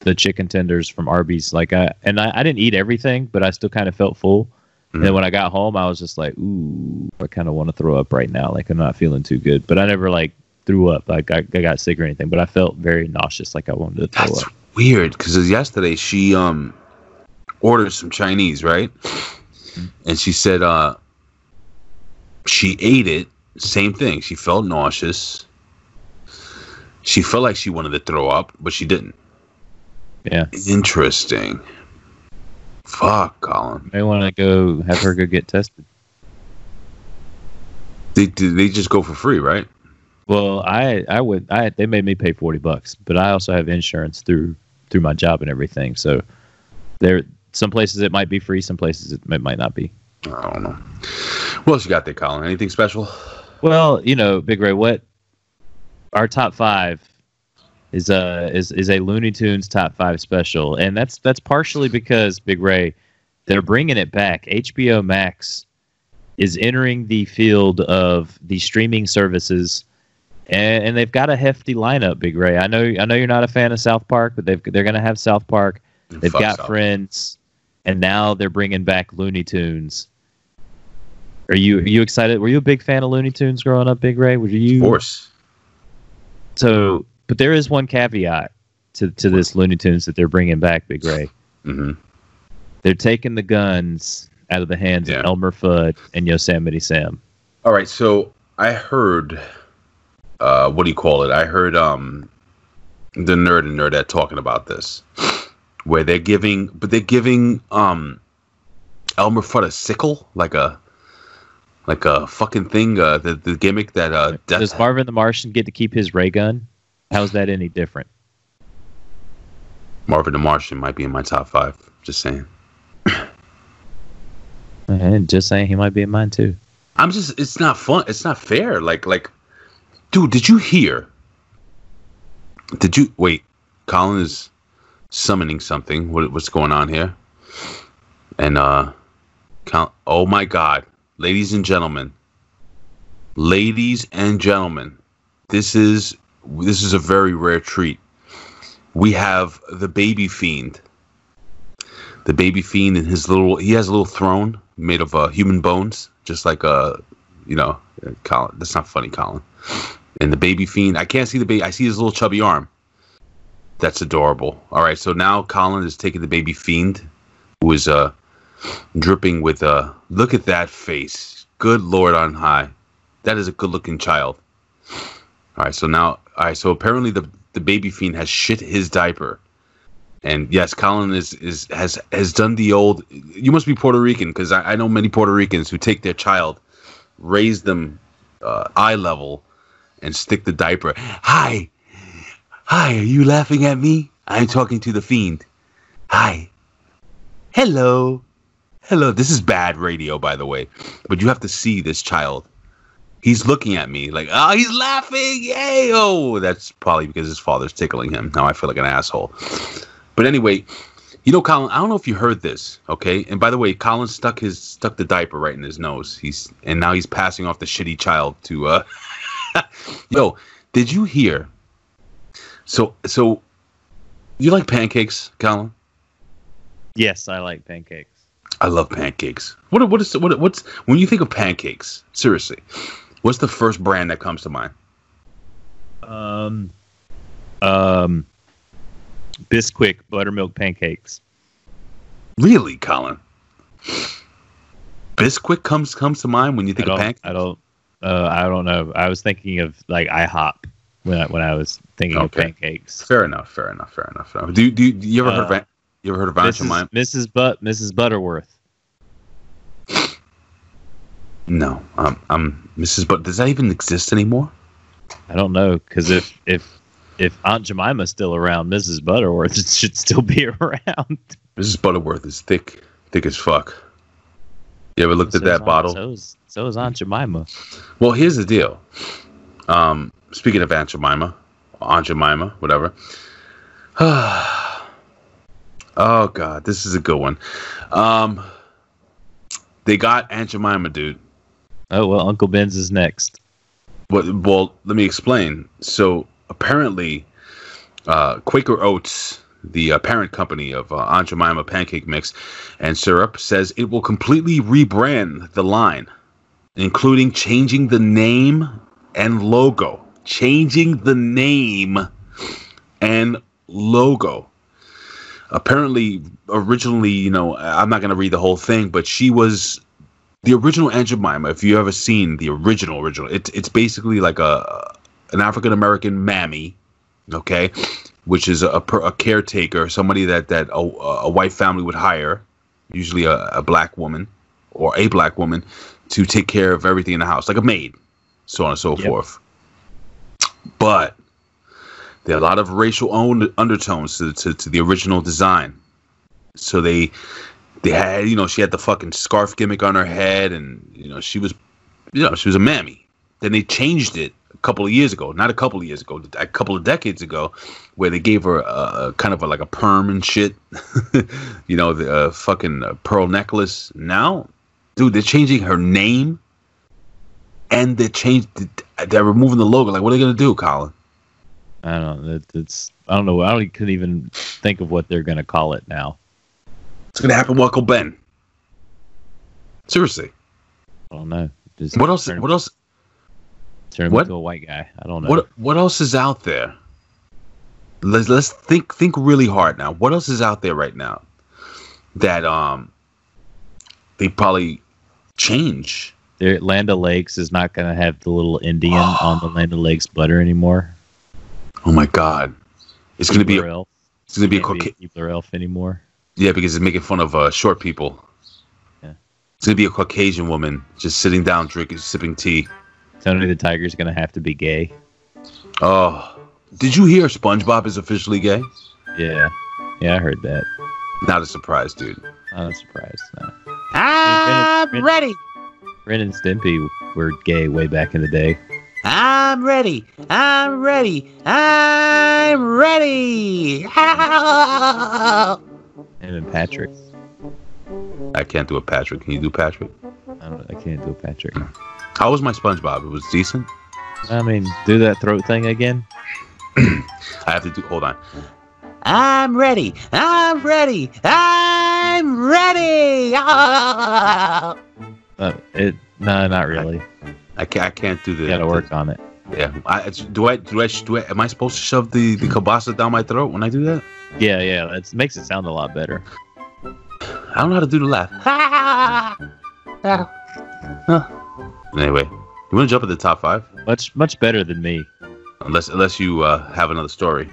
the chicken tenders from Arby's. Like I and I, I didn't eat everything, but I still kind of felt full. And then when I got home, I was just like, ooh, I kind of want to throw up right now. Like I'm not feeling too good, but I never like threw up. Like I, I got sick or anything, but I felt very nauseous. Like I wanted to throw That's up. weird because yesterday she um ordered some Chinese, right? And she said uh she ate it, same thing. She felt nauseous. She felt like she wanted to throw up, but she didn't. Yeah. Interesting. Fuck, Colin. May want to go have her go get tested. They they just go for free, right? Well, I I would I they made me pay forty bucks, but I also have insurance through through my job and everything. So there some places it might be free, some places it might, might not be. I don't know. What else you got there, Colin? Anything special? Well, you know, Big Ray, what our top five is uh is is a Looney Tunes top five special, and that's that's partially because Big Ray they're bringing it back. HBO Max is entering the field of the streaming services, and, and they've got a hefty lineup. Big Ray, I know I know you're not a fan of South Park, but they've they're going to have South Park. They've Fuck got South. Friends, and now they're bringing back Looney Tunes. Are you are you excited? Were you a big fan of Looney Tunes growing up, Big Ray? Were you? Of course. So, but there is one caveat to to this Looney Tunes that they're bringing back, Big Ray. hmm They're taking the guns out of the hands Yeah. of Elmer Fudd and Yosemite Sam. All right, so I heard, uh, what do you call it? I heard um, the nerd and nerdette talking about this. where they're giving, but they're giving um Elmer Fudd a sickle, like a like a fucking thing. Uh, the the gimmick that uh Death Does Marvin the Martian get to keep his ray gun? How's that any different? Marvin the Martian might be in my top five. Just saying. And just saying he might be in mine too. I'm just it's not fun. It's not fair. Like like dude, did you hear? Did you wait? Colin is summoning something. What what's going on here? And uh Col- oh my god. Ladies and gentlemen. Ladies and gentlemen. This is this is a very rare treat. We have the baby fiend. The baby fiend and his little he has a little throne made of uh, human bones, just like uh, you know, Colin. That's not funny, Colin. And the baby fiend, I can't see the baby. I see his little chubby arm. That's adorable. All right, so now Colin is taking the baby fiend, who is uh dripping with uh. Look at that face. Good Lord on high. That is a good-looking child. All right, so now, all right, so apparently the the baby fiend has shit his diaper. And yes, Colin is, is has has done the old. You must be Puerto Rican because I, I know many Puerto Ricans who take their child, raise them uh, eye level, and stick the diaper. Hi, hi. Are you laughing at me? I'm talking to the fiend. Hi. Hello. Hello. This is bad radio, by the way, but you have to see this child. He's looking at me like, oh, he's laughing. Yay. Oh, that's probably because his father's tickling him. Now I feel like an asshole. But anyway, you know, Colin, I don't know if you heard this, okay? And by the way, Colin stuck his stuck the diaper right in his nose. He's and now he's passing off the shitty child to uh Yo, did you hear? So so you like pancakes, Colin? Yes, I like pancakes. I love pancakes. What what is what what's when you think of pancakes? Seriously, what's the first brand that comes to mind? Um, um, Bisquick buttermilk pancakes. Really, Colin? Bisquick comes comes to mind when you think of pancakes. I don't. Uh, I don't know. I was thinking of like IHOP when I, when I was thinking of pancakes. Fair enough. Fair enough. Fair enough. Fair enough. Do, do, you- do you ever heard of Uh, you ever heard of Aunt Mrs. Jemima? Mrs. But Mrs. Butterworth. No. Um. Um. Mrs. But does that even exist anymore? I don't know because if if if Aunt Jemima's still around, Mrs. Butterworth should still be around. Mrs. Butterworth is thick, thick as fuck. You ever looked at So is that bottle? So is, Aunt Jemima. Well, here's the deal. Um, speaking of Aunt Jemima, Aunt Jemima, whatever. oh God, this is a good one. Um, they got Aunt Jemima, dude. Oh well, Uncle Ben's is next. Well, well, let me explain. So apparently, uh, Quaker Oats, the uh, parent company of uh, Aunt Jemima pancake mix and syrup, says it will completely rebrand the line, including changing the name and logo. Changing the name and logo. Apparently, originally, you know, I'm not going to read the whole thing, but she was the original Aunt Jemima, if you ever seen the original original, it's it's basically like a an African American mammy, okay, which is a, a, a caretaker, somebody that that a, a white family would hire, usually a, a black woman or a black woman, to take care of everything in the house, like a maid, so on and so Yep. forth. But there are a lot of racial own undertones to, to, to the original design. So they they had you know she had the fucking scarf gimmick on her head and you know she was you know she was a mammy then they changed it a couple of years ago not a couple of years ago a couple of decades ago where they gave her a, a kind of a, like a perm and shit you know the uh, fucking uh, pearl necklace now dude they're changing her name and they changed they're removing the logo like what are they gonna do colin I don't know. It, it's I don't know. I don't couldn't even think of what they're gonna call it now. it's gonna happen with uncle ben seriously I don't know. Just what else him- what else Turn him what- into a white guy. I don't know. What what else is out there? Let's let's think think really hard now. What else is out there right now that um they probably change? Their Land Lakes is not gonna have the little Indian on the Land Lakes butter anymore. Oh my god. It's gonna be a. It's gonna be a Keebler elf anymore. yeah because it's making fun of uh, short people. Yeah. It's gonna be a Caucasian woman just sitting down drinking, sipping tea. Tony the Tiger's gonna have to be gay. Oh, did you hear SpongeBob is officially gay? Yeah, yeah, I heard that. Not a surprise, dude. Not a surprise. No. I'm Ren- ready. Ren and Stimpy were gay way back in the day. I'm ready. I'm ready. I'm ready. Him and Patrick. I can't do a Patrick. Can you do Patrick? I don't. I can't do a Patrick. How was my SpongeBob? It was decent. I mean, do that throat thing again. I have to do. Hold on. I'm ready. I'm ready. I'm ready. Uh, it. No, not really. I can't. I can't do the. You gotta work on it. Yeah. I, do I? Do I? Do I? Am I supposed to shove the the kielbasa down my throat when I do that? Yeah, yeah. It makes it sound a lot better. I don't know how to do the laugh. Anyway, you want to jump at the top five? Much, much better than me. Unless unless you uh, have another story.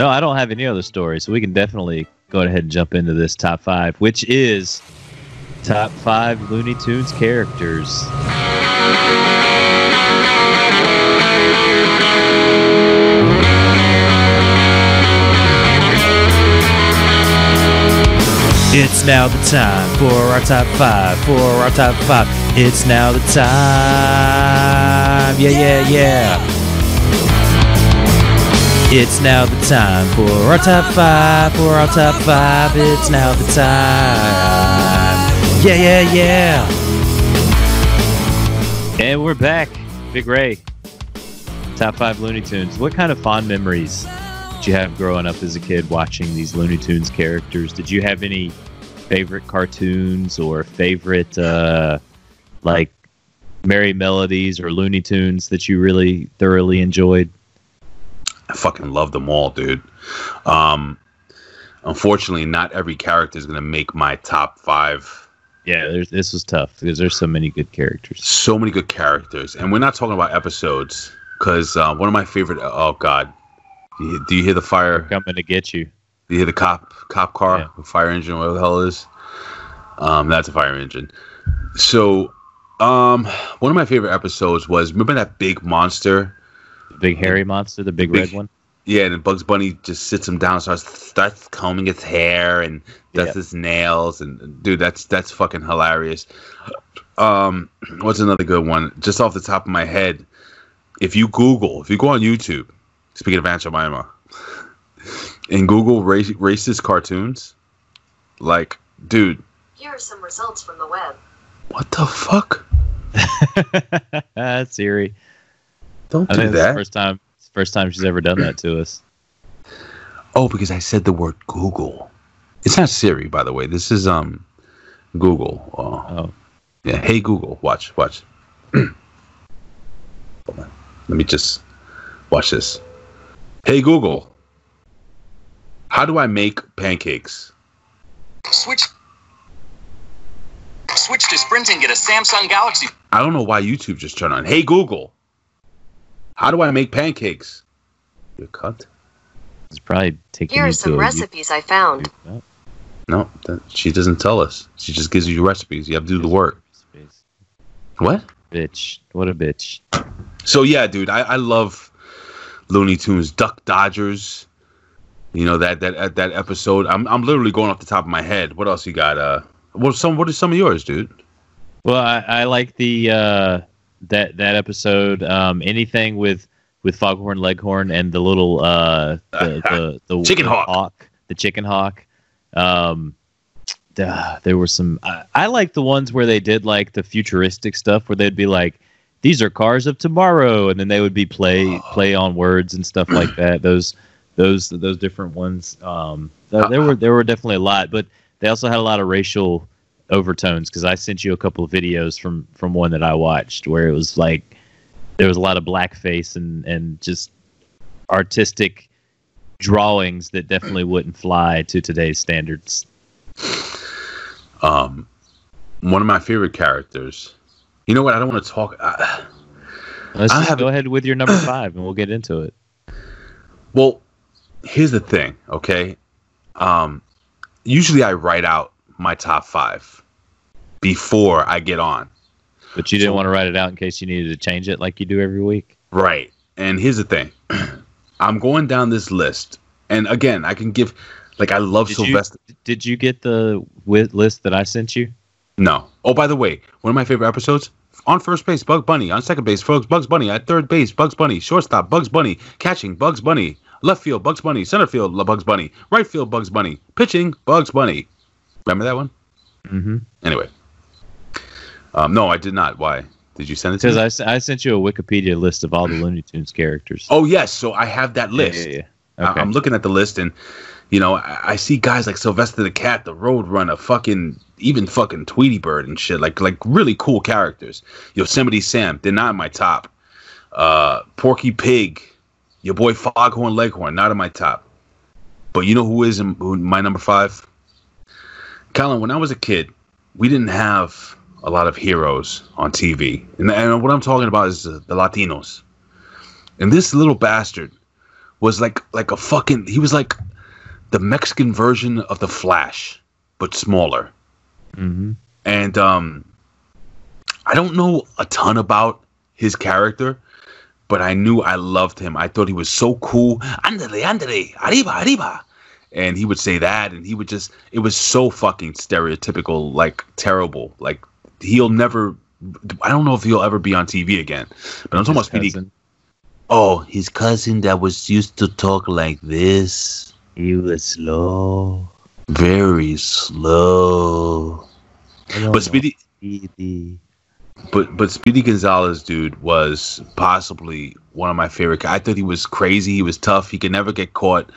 No, I don't have any other stories, so we can definitely go ahead and jump into this top five, which is top five Looney Tunes characters. It's now the time for our top five. For our top five, it's now the time. Yeah, yeah, yeah. It's now the time for our top five. For our top five, it's now the time. Yeah, yeah, yeah. And we're back. Big Ray. Top five Looney Tunes. What kind of fond memories did you have growing up as a kid watching these Looney Tunes characters? Did you have any favorite cartoons or favorite, uh, like, Merrie Melodies or Looney Tunes that you really thoroughly enjoyed? I fucking love them all, dude. Um, unfortunately, not every character is gonna make my top five. Yeah, there's, this was tough because there's so many good characters. So many good characters, and we're not talking about episodes because uh, one of my favorite. Oh God, do you, do you hear the fire? Coming to get you. Do you hear the cop cop car, the fire engine, whatever the hell it is? Um, that's a fire engine. So, um, one of my favorite episodes was remember that big monster big hairy monster, the big, red one. Yeah, and Bugs Bunny just sits him down, starts starts combing his hair and does Yeah. his nails, and dude, that's that's fucking hilarious. Um, what's another good one? Just off the top of my head, if you Google, if you go on YouTube, speaking of Aunt Jemima, and Google race, racist cartoons, like, dude, Here are some results from the web. what the fuck? Siri. Don't I do think it's that. the first time, it's the first time she's ever done that to us. Oh, because I said the word Google. It's not Siri, by the way. This is um Google. Uh, Oh, Yeah. Hey Google, watch, watch. Hold on. Let me just watch this. Hey Google, how do I make pancakes? Switch. Switch to Sprint and get a Samsung Galaxy. I don't know why YouTube just turned on. Hey Google, how do I make pancakes? You cut? it's probably taking Here are some to a recipes I found. YouTube- No, that, she doesn't tell us. She just gives you recipes. You have to do the work. What? Bitch. What a bitch. So yeah, dude, I, I love Looney Tunes, Duck Dodgers. You know that that that episode. I'm I'm literally going off the top of my head. What else you got? Uh, what some? What are some of yours, dude? Well, I, I like the uh, that that episode. Um, anything with with Foghorn Leghorn and the little uh, the, the the Chicken the hawk. the chicken hawk. Um, the- there were some. I, I like the ones where they did like the futuristic stuff, where they'd be like, "These are cars of tomorrow," and then they would be play play on words and stuff like that. Those those those different ones. Um, th- there were there were definitely a lot, but they also had a lot of racial overtones because I sent you a couple of videos from from one that I watched where it was like there was a lot of blackface and and just artistic drawings that definitely wouldn't fly to today's standards. Um, one of my favorite characters. You know what? I don't want to talk. Uh, Let's I have- go ahead with your number five and we'll get into it. well, here's the thing, okay? Um, usually I write out my top five before I get on. But you didn't want to write it out in case you needed to change it like you do every week. Right. And here's the thing. I'm going down this list. And again, I can give like I love Did Sylvester. you did you get the list that I sent you? No. Oh, by the way, one of my favorite episodes on first base, Bugs Bunny. On second base, Bugs Bugs Bunny. At third base, Bugs Bunny. Shortstop, Bugs Bunny. Catching, Bugs Bunny. Left field, Bugs Bunny. Center field, La- Bugs Bunny. Right field, Bugs Bunny. Pitching, Bugs Bunny. Remember that one? Mm-hmm. Anyway. Um, no, I did not. Why? Did you send it to me? Because I, I, sent you a Wikipedia list of all the Looney Tunes characters. Oh yes, so I have that list. yeah, I- I'm looking at the list, and you know, I, I see guys like Sylvester the Cat, the Roadrunner, fucking even fucking Tweety Bird and shit, like like really cool characters. Yosemite Sam, they're not in my top. Uh, Porky Pig, your boy Foghorn Leghorn, not in my top. But you know who is in who, my number five? Colin, when I was a kid, we didn't have a lot of heroes on TV, and, and what I'm talking about is uh, the Latinos. And this little bastard was like like a fucking he was like the Mexican version of the Flash, but smaller. Mm-hmm. And um I don't know a ton about his character, but I knew I loved him. I thought he was so cool. Andale, andale, arriba, arriba. And he would say that, and he would just, it was so fucking stereotypical, like terrible. Like, he'll never, I don't know if he'll ever be on TV again. But I'm talking about Speedy. Oh, his cousin that was used to talk like this. He was slow. Very slow. But Speedy, but but Speedy Gonzalez, dude, was possibly one of my favorite. I thought he was crazy. He was tough. He could never get caught.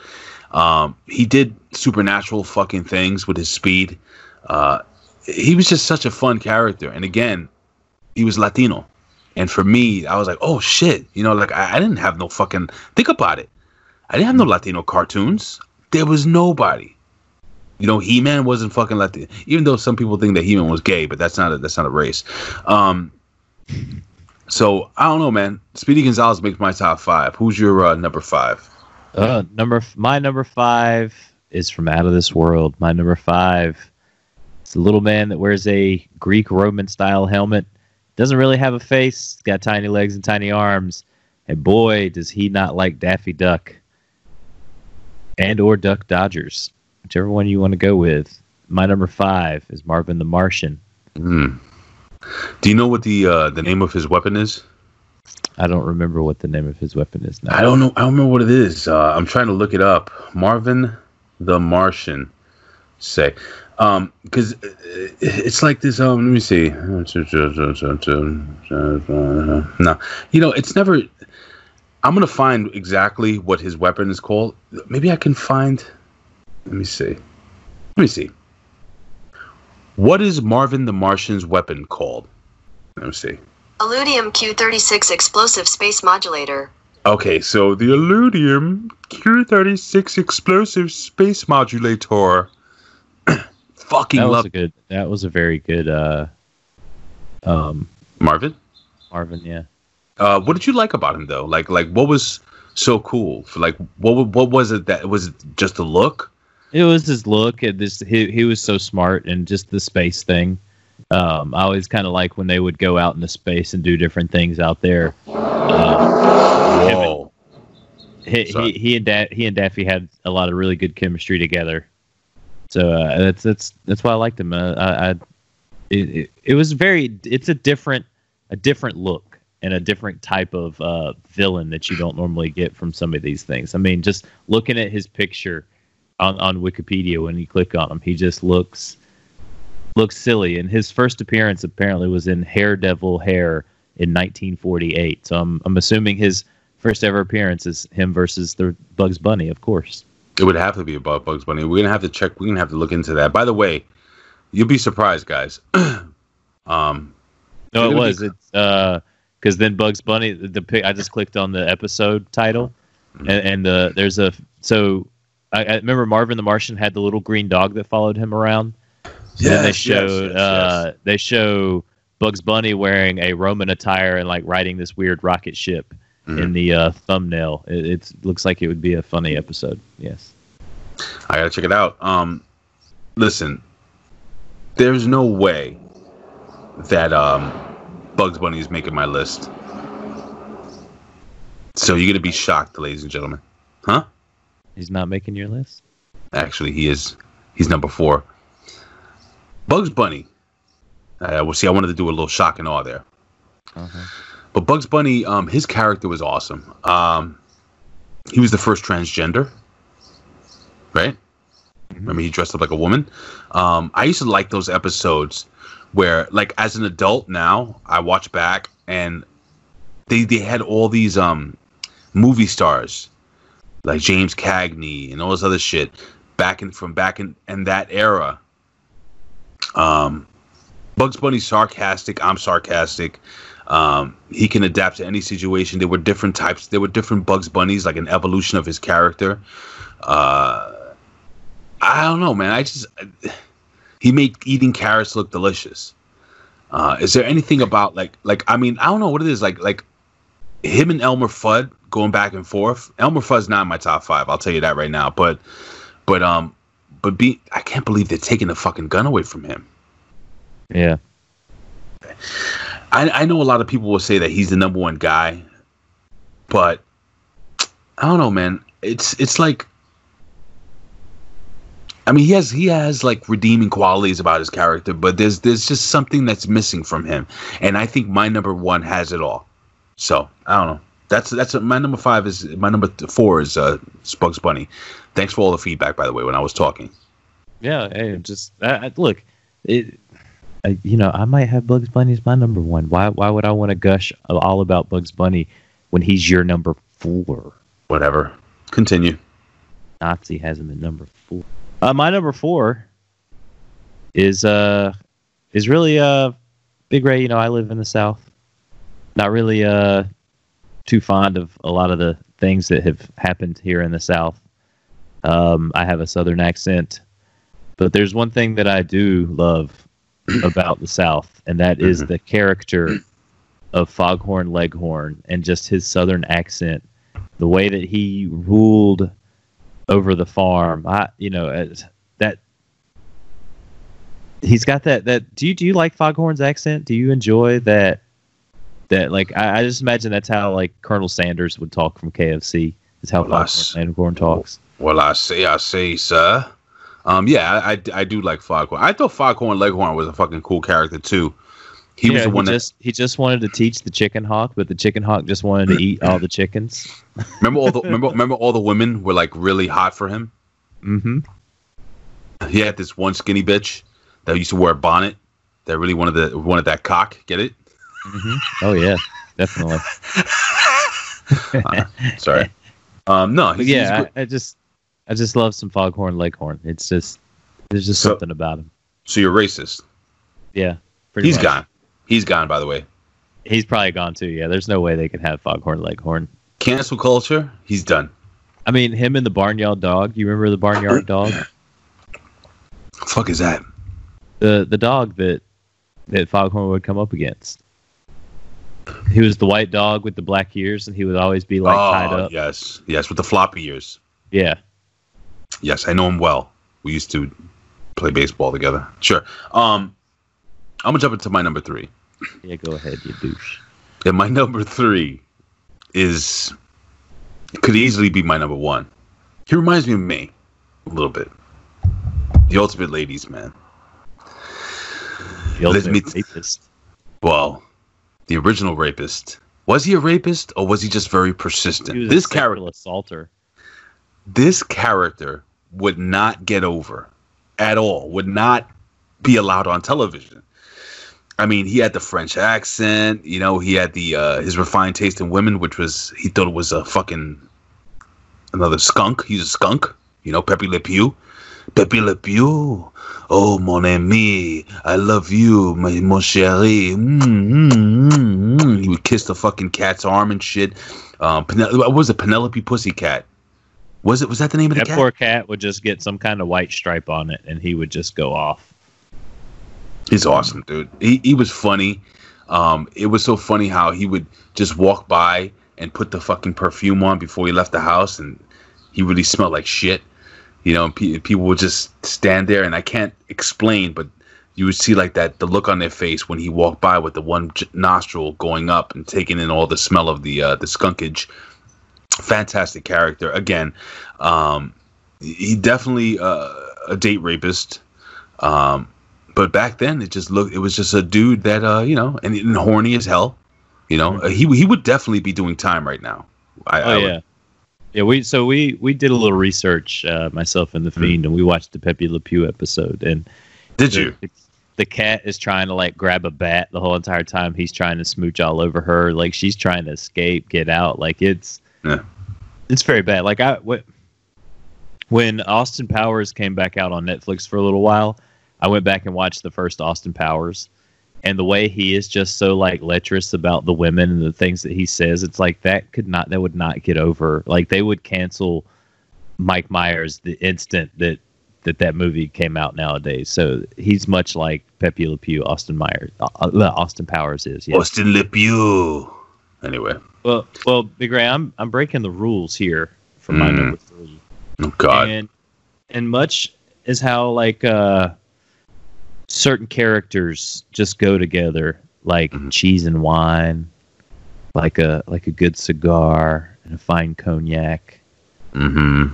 Um, he did supernatural fucking things with his speed. Uh, he was just such a fun character. And again, he was Latino. And for me, I was like, oh shit, you know, like I, I didn't have no fucking think about it. I didn't have no Latino cartoons. There was nobody. You know, He Man wasn't fucking Latino, even though some people think that He Man was gay, but that's not a, that's not a race. Um, so I don't know, man. Speedy Gonzalez makes my top five. Who's your uh, number five? Uh, number my number five is from Out of This World. My number five, it's a little man that wears a Greek Roman style helmet. Doesn't really have a face. Got tiny legs and tiny arms. And boy, does he not like Daffy Duck and or Duck Dodgers, whichever one you want to go with. My number five is Marvin the Martian. Hmm. Do you know what the uh, the name of his weapon is? I don't remember what the name of his weapon is now. I don't know. I don't remember what it is. Uh, I'm trying to look it up. Marvin the Martian. Say, um, because it's like this. Um, let me see. No, you know, it's never. I'm gonna find exactly what his weapon is called. Maybe I can find. Let me see. Let me see. What is Marvin the Martian's weapon called? Let me see. Illudium Q36 explosive space modulator. Okay, so the Illudium Q36 explosive space modulator. Fucking that was love a good. That was a very good. Uh, um, Marvin. Marvin, yeah. Uh, what did you like about him though? Like, like what was so cool? For like, what what was it that was it just a look? It was his look and this. He he was so smart and just the space thing. Um, I always kind of like when they would go out into space and do different things out there. Uh, and- he, he he and da- he and Daffy had a lot of really good chemistry together. So uh, that's that's that's why I liked him. Uh, I, I it, it, it was very it's a different a different look and a different type of uh, villain that you don't normally get from some of these things. I mean, just looking at his picture on on Wikipedia when you click on him, he just looks looks silly. And his first appearance apparently was in Haredevil Hare in 1948. So I'm I'm assuming his first ever appearance is him versus the Bugs Bunny, of course. It would have to be about Bugs Bunny. We're gonna have to check. We're gonna have to look into that. By the way, you'll be surprised, guys. um, No, it was. be- It's uh, because then Bugs Bunny. The, the pic- I just clicked on the episode title, Mm-hmm. and, and uh, there's a so I, I remember Marvin the Martian had the little green dog that followed him around. And then they Yes, showed yes, yes, uh, they show Bugs Bunny wearing a Roman attire and like riding this weird rocket ship, in the uh, thumbnail. It it's, looks like it would be a funny episode. Yes. I gotta check it out. Um, listen, there's no way that um, Bugs Bunny is making my list. So you're gonna be shocked, ladies and gentlemen, huh? He's not making your list. Actually, he is. He's number four. Bugs Bunny. Uh, well, see, I wanted to do a little shock and awe there. But Bugs Bunny, um, his character was awesome. Um, he was the first transgender, right? Remember, he dressed up like a woman. Um, I used to like those episodes where, like, as an adult now, I watch back and they they had all these um movie stars like James Cagney and all this other shit back in from back in, in that era. Um, Bugs Bunny's sarcastic. I'm sarcastic. Um, he can adapt to any situation. There were different types. There were different Bugs Bunnies, like an evolution of his character. Uh, I don't know, man. I just he made eating carrots look delicious. Uh, is there anything about like like I mean I don't know what it is like like him and Elmer Fudd going back and forth. Elmer Fudd's not in my top five. I'll tell you that right now. But but um but be I can't believe they're taking the fucking gun away from him. Yeah. I, I know a lot of people will say that he's the number one guy, but I don't know, man. It's it's like I mean, he has he has like redeeming qualities about his character, but there's there's just something that's missing from him, and I think my number one has it all. So I don't know. That's that's my number five is my number four is uh, Bugs Bunny. Thanks for all the feedback, by the way, when I was talking. Yeah. Hey, just I, I- look. It. I, you know, I might have Bugs Bunny as my number one. Why? Why would I want to gush all about Bugs Bunny when he's your number four? Whatever. Continue. Nazi has him at number four. Uh, my number four is uh is really uh Big Ray. You know, I live in the South. Not really uh too fond of a lot of the things that have happened here in the South. Um, I have a Southern accent, but there's one thing that I do love about the South, and that is the character of Foghorn Leghorn and just his Southern accent, the way that he ruled over the farm. I, you know, as that he's got that that. Do you do you like Foghorn's accent? Do you enjoy that? That like I, I just imagine that's how like Colonel Sanders would talk from KFC. Is how Well, Foghorn talks. Well, I say, I say, sir. Um, yeah, I, I, I do like Foghorn. I thought Foghorn Leghorn was a fucking cool character too. He was the one that just he just wanted to teach the chicken hawk, but the chicken hawk just wanted to eat all the chickens. remember all the remember remember all the women were like really hot for him. Mm-hmm. He had this one skinny bitch that used to wear a bonnet that really wanted the wanted that cock. Get it? Mm-hmm. Oh yeah, definitely. Sorry. Um, no, he's, yeah, he's. I, I just I just love some foghorn leghorn. It's just there's just So- something about him. so you're racist. Yeah, He's much. gone. He's gone. By the way, He's probably gone too. Yeah, there's no way they can have foghorn leghorn. cancel culture. He's done. I mean, him and the barnyard dog. You remember the barnyard dog? Fuck is that? The the dog that that foghorn would come up against. He was the white dog with the black ears, and he would always be like tied oh up. yes, yes, with the floppy ears. Yeah. Yes, I know him well. We used to play baseball together. Sure. Um, I'm gonna jump into my number three. Yeah, go ahead, you douche. And my number three is could easily be my number one. He reminds me of me a little bit. The ultimate ladies man. The Let ultimate me- rapist. Well, the original rapist. Was he a rapist or was he just very persistent? This character assaulter. this character would not get over at all, would not be allowed on television. I mean, he had the French accent, you know, he had the uh, his refined taste in women, which was he thought it was a fucking another skunk. He's a skunk, you know, Pepe Le Pew. Pepe Le Pew. Oh mon ami, I love you, my mon chéri. Mm, mm, mm, mm. He would kiss the fucking cat's arm and shit. Um, Penel- what was it? Penelope Pussycat. Was it? Was that the name of the That cat? poor cat would just get some kind of white stripe on it, and he would just go off. He's awesome, dude. He he was funny. Um, it was so funny how he would just walk by and put the fucking perfume on before he left the house, and he really smelled like shit. You know, pe- people would just stand there, and I can't explain, but you would see like that the look on their face when he walked by with the one j- nostril going up and taking in all the smell of the uh, the skunkage. Fantastic character again. Um, he definitely uh, a date rapist. Um, but back then, it just looked. It was just a dude that uh, you know, and, and horny as hell. You know, uh, he he would definitely be doing time right now. I, Oh I would- yeah. We so we we did a little research, uh, myself and the fiend, and we watched the Pepe Le Pew episode. And did the, you? The, cat is trying to like grab a bat the whole entire time. He's trying to smooch all over her, like she's trying to escape, get out. Like it's Yeah. it's very bad. Like I wh- when Austin Powers came back out on Netflix for a little while, I went back and watched the first Austin Powers, and the way he is just so like lecherous about the women and the things that he says, it's like that could not that would not get over. Like they would cancel Mike Myers the instant that that that movie came out nowadays. So he's much like Pepe Le Pew, Austin Myers, uh, uh, Austin Powers is. Yes. Austin Le Pew. Anyway, Well, well, Big Ray, I'm I'm breaking the rules here for my Mm. number three. oh god, And and much is how like uh certain characters just go together, like Mm-hmm. cheese and wine, like a like a good cigar and a fine cognac, hmm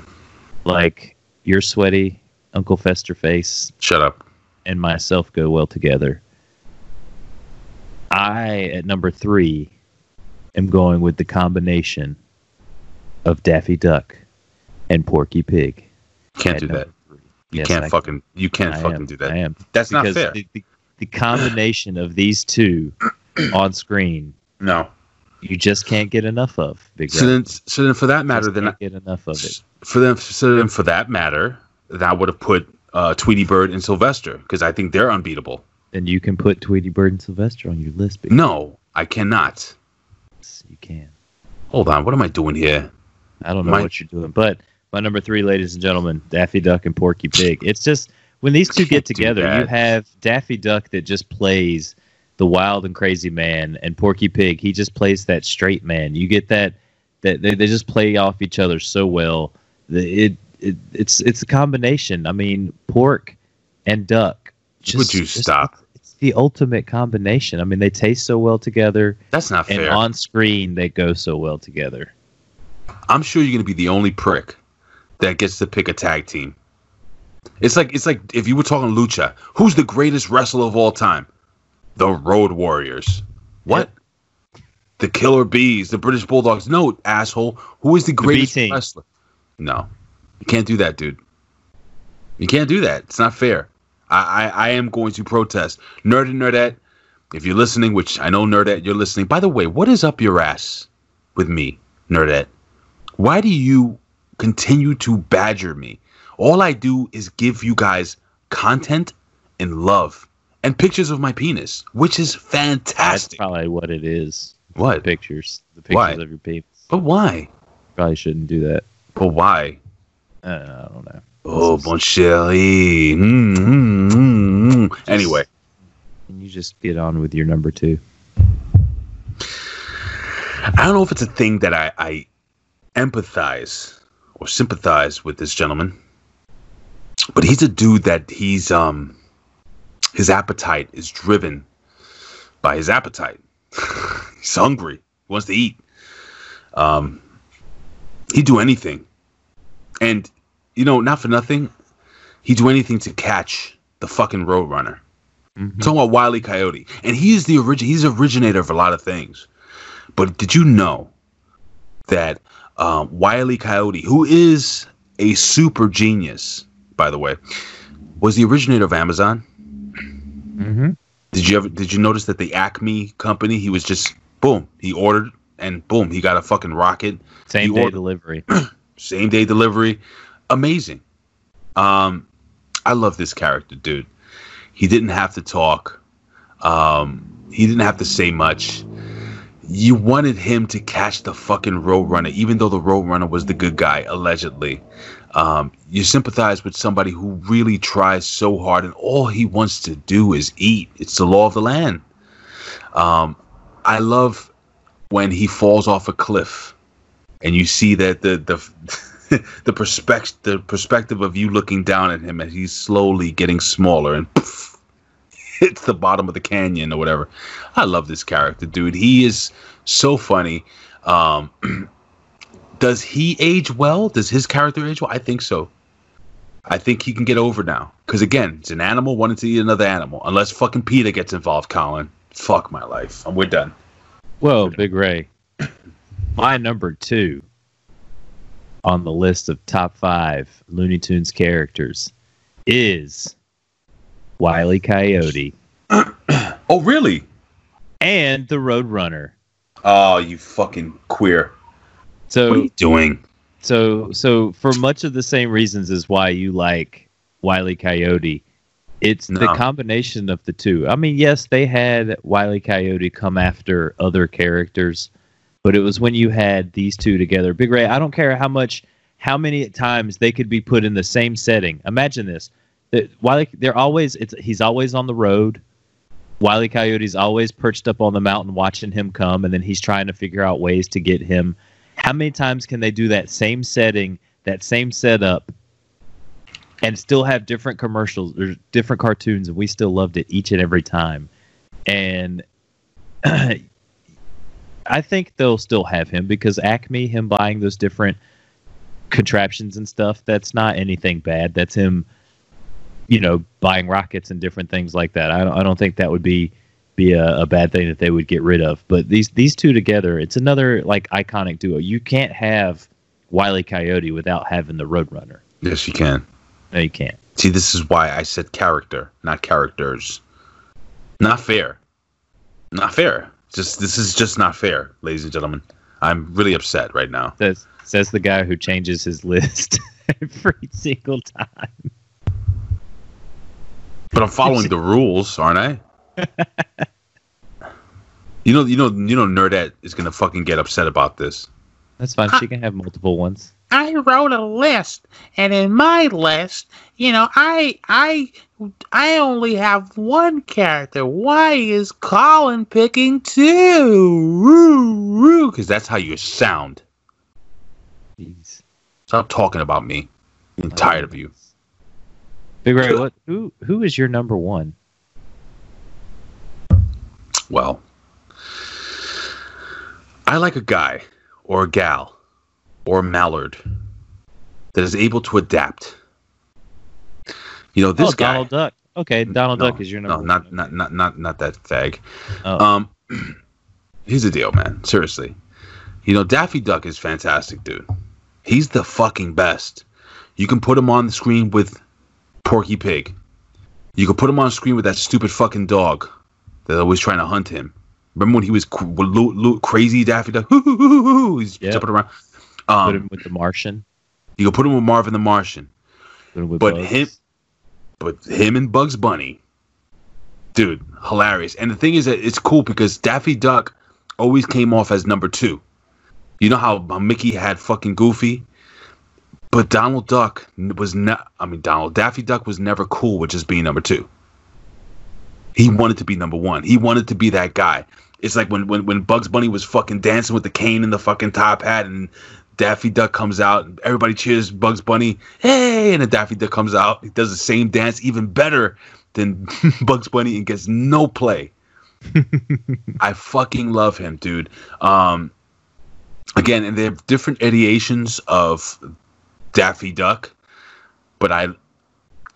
like your sweaty Uncle Fester face shut up. and myself go well together. I at number three am going with the combination of Daffy Duck and Porky Pig. Can't At do that. You Yes, can't I- fucking. You can't I fucking am. do that. I am. That's not Because fair. The, the, the combination of these two on screen, no. you just can't get enough of. Big So Red. then, so then, for that matter, then can't get enough of it. for them, so then for that matter, that would have put uh, Tweety Bird and Sylvester because I think they're unbeatable. Then you can put Tweety Bird and Sylvester on your list. Big No, I cannot. You can. Hold on, what am I doing here? I don't know My- what you're doing, but my number three, ladies and gentlemen, Daffy Duck and Porky Pig. It's just when these two get together, you have Daffy Duck that just plays the wild and crazy man, and Porky Pig he just plays that straight man. You get that that they, they just play off each other so well. It, it it's it's a combination. I mean, pork and duck. Would you just- stop? It's the ultimate combination. I mean, they taste so well together, That's not fair. and on screen they go so well together. I'm sure you're gonna be the only prick that gets to pick a tag team. It's like it's like if you were talking lucha, who's the greatest wrestler of all time? The Road Warriors. What? The Killer Bees, the British Bulldogs. No, asshole. Who is the greatest B-Team. wrestler? No, you can't do that, dude. You can't do that. It's not fair. I, I, I am going to protest. Nerd and Nerdette, if you're listening, which I know Nerdette, you're listening. By the way, what is up your ass with me, Nerdette? Why do you continue to badger me? All I do is give you guys content and love and pictures of my penis, which is fantastic. That's probably what it is. What? The pictures. The pictures Why? of your penis. But why? Probably shouldn't do that. But why? Uh, I don't know. Oh, mon chéri. Mm, mm, mm, mm. Anyway, Can you just get on with your number two? I don't know if it's a thing that I, I empathize or sympathize with this gentleman, but he's a dude that he's um his appetite is driven by his appetite. he's hungry. He wants to eat. Um, he'd do anything, and you know, not for nothing, he'd do anything to catch the fucking Roadrunner. Talking about Wile E. Coyote, and he is the origin. He's the originator of a lot of things. But did you know that um, Wile E. Coyote, who is a super genius, by the way, was the originator of Amazon? Mm-hmm. Did you ever? Did you notice that the Acme company? He was just boom. He ordered and boom. He got a fucking rocket. Same He day ordered- delivery. same day delivery. Amazing. Um, I love this character, dude. He didn't have to talk. Um, he didn't have to say much. You wanted him to catch the fucking Roadrunner, even though the Roadrunner was the good guy, allegedly. Um, you sympathize with somebody who really tries so hard, and all he wants to do is eat. It's the law of the land. Um, I love when he falls off a cliff, and you see that the the the perspective the perspective of you looking down at him as he's slowly getting smaller and poof, hits the bottom of the canyon or whatever. I love this character, dude. He is so funny. Um, does he age well? Does his character age well? I think so. I think he can get over now. Because again, it's an animal wanting to eat another animal. Unless fucking PETA gets involved, Colin. Fuck my life. And we're done. Whoa, Big Ray. My number two on the list of top five Looney Tunes characters is Wiley Coyote. oh, really? And the Roadrunner. Oh, you fucking queer. So what are you doing? So so for much of the same reasons as why you like Wiley Coyote, it's the combination of the two. I mean, yes, they had Wiley Coyote come after other characters, but it was when you had these two together. Big Ray, I don't care how much how many times they could be put in the same setting. Imagine this. Wiley they're always it's he's always on the road. Wiley Coyote's always perched up on the mountain watching him come, and then he's trying to figure out ways to get him. How many times can they do that same setting, that same setup, and still have different commercials or different cartoons, and we still loved it each and every time? And I think they'll still have him because Acme, him buying those different contraptions and stuff, that's not anything bad. That's him you know, buying rockets and different things like that. I don't, I don't think that would be be a, a bad thing that they would get rid of. But these these two together, it's another like iconic duo. You can't have Wiley Coyote without having the Roadrunner. Yes, you can. No, you can't. See, this is why I said character, not characters. Not fair. Not fair. Just this is just not fair, ladies and gentlemen. I'm really upset right now. Says says the guy who changes his list every single time. But I'm following the rules, aren't I? you know, you know, you know, Nerdette is gonna fucking get upset about this. That's fine. She can have multiple ones. I wrote a list, and in my list, you know, I I I only have one character. Why is Colin picking two? Because that's how you sound. Jeez. Stop talking about me. I'm tired of you. Big Ray, what who who is your number one? Well, I like a guy or a gal or a mallard that is able to adapt. You know, this oh, guy. Donald Duck. Okay, Donald no, Duck is your number. no, not not not not not that fag. Oh. Um, here's the deal, man. Seriously, you know Daffy Duck is fantastic, dude. He's the fucking best. You can put him on the screen with Porky Pig. You can put him on screen with that stupid fucking dog that's always trying to hunt him. Remember when he was cr- lo- lo- crazy Daffy Duck? He's Yep. jumping around. Put Um, him with the Martian. you can put him with Marvin the Martian. Put But Bugs. him, but him and Bugs Bunny, dude, hilarious. And the thing is that it's cool because Daffy Duck always came off as number two. You know how Mickey had fucking Goofy, but Donald Duck was not. I mean, Donald Daffy Duck was never cool with just being number two. He wanted to be number one. He wanted to be that guy. It's like when when when Bugs Bunny was fucking dancing with the cane and the fucking top hat, and Daffy Duck comes out, and everybody cheers Bugs Bunny, hey, and then Daffy Duck comes out, he does the same dance, even better than Bugs Bunny, and gets no play. I fucking love him, dude. Um, again, and they have different ideations of Daffy Duck, but I,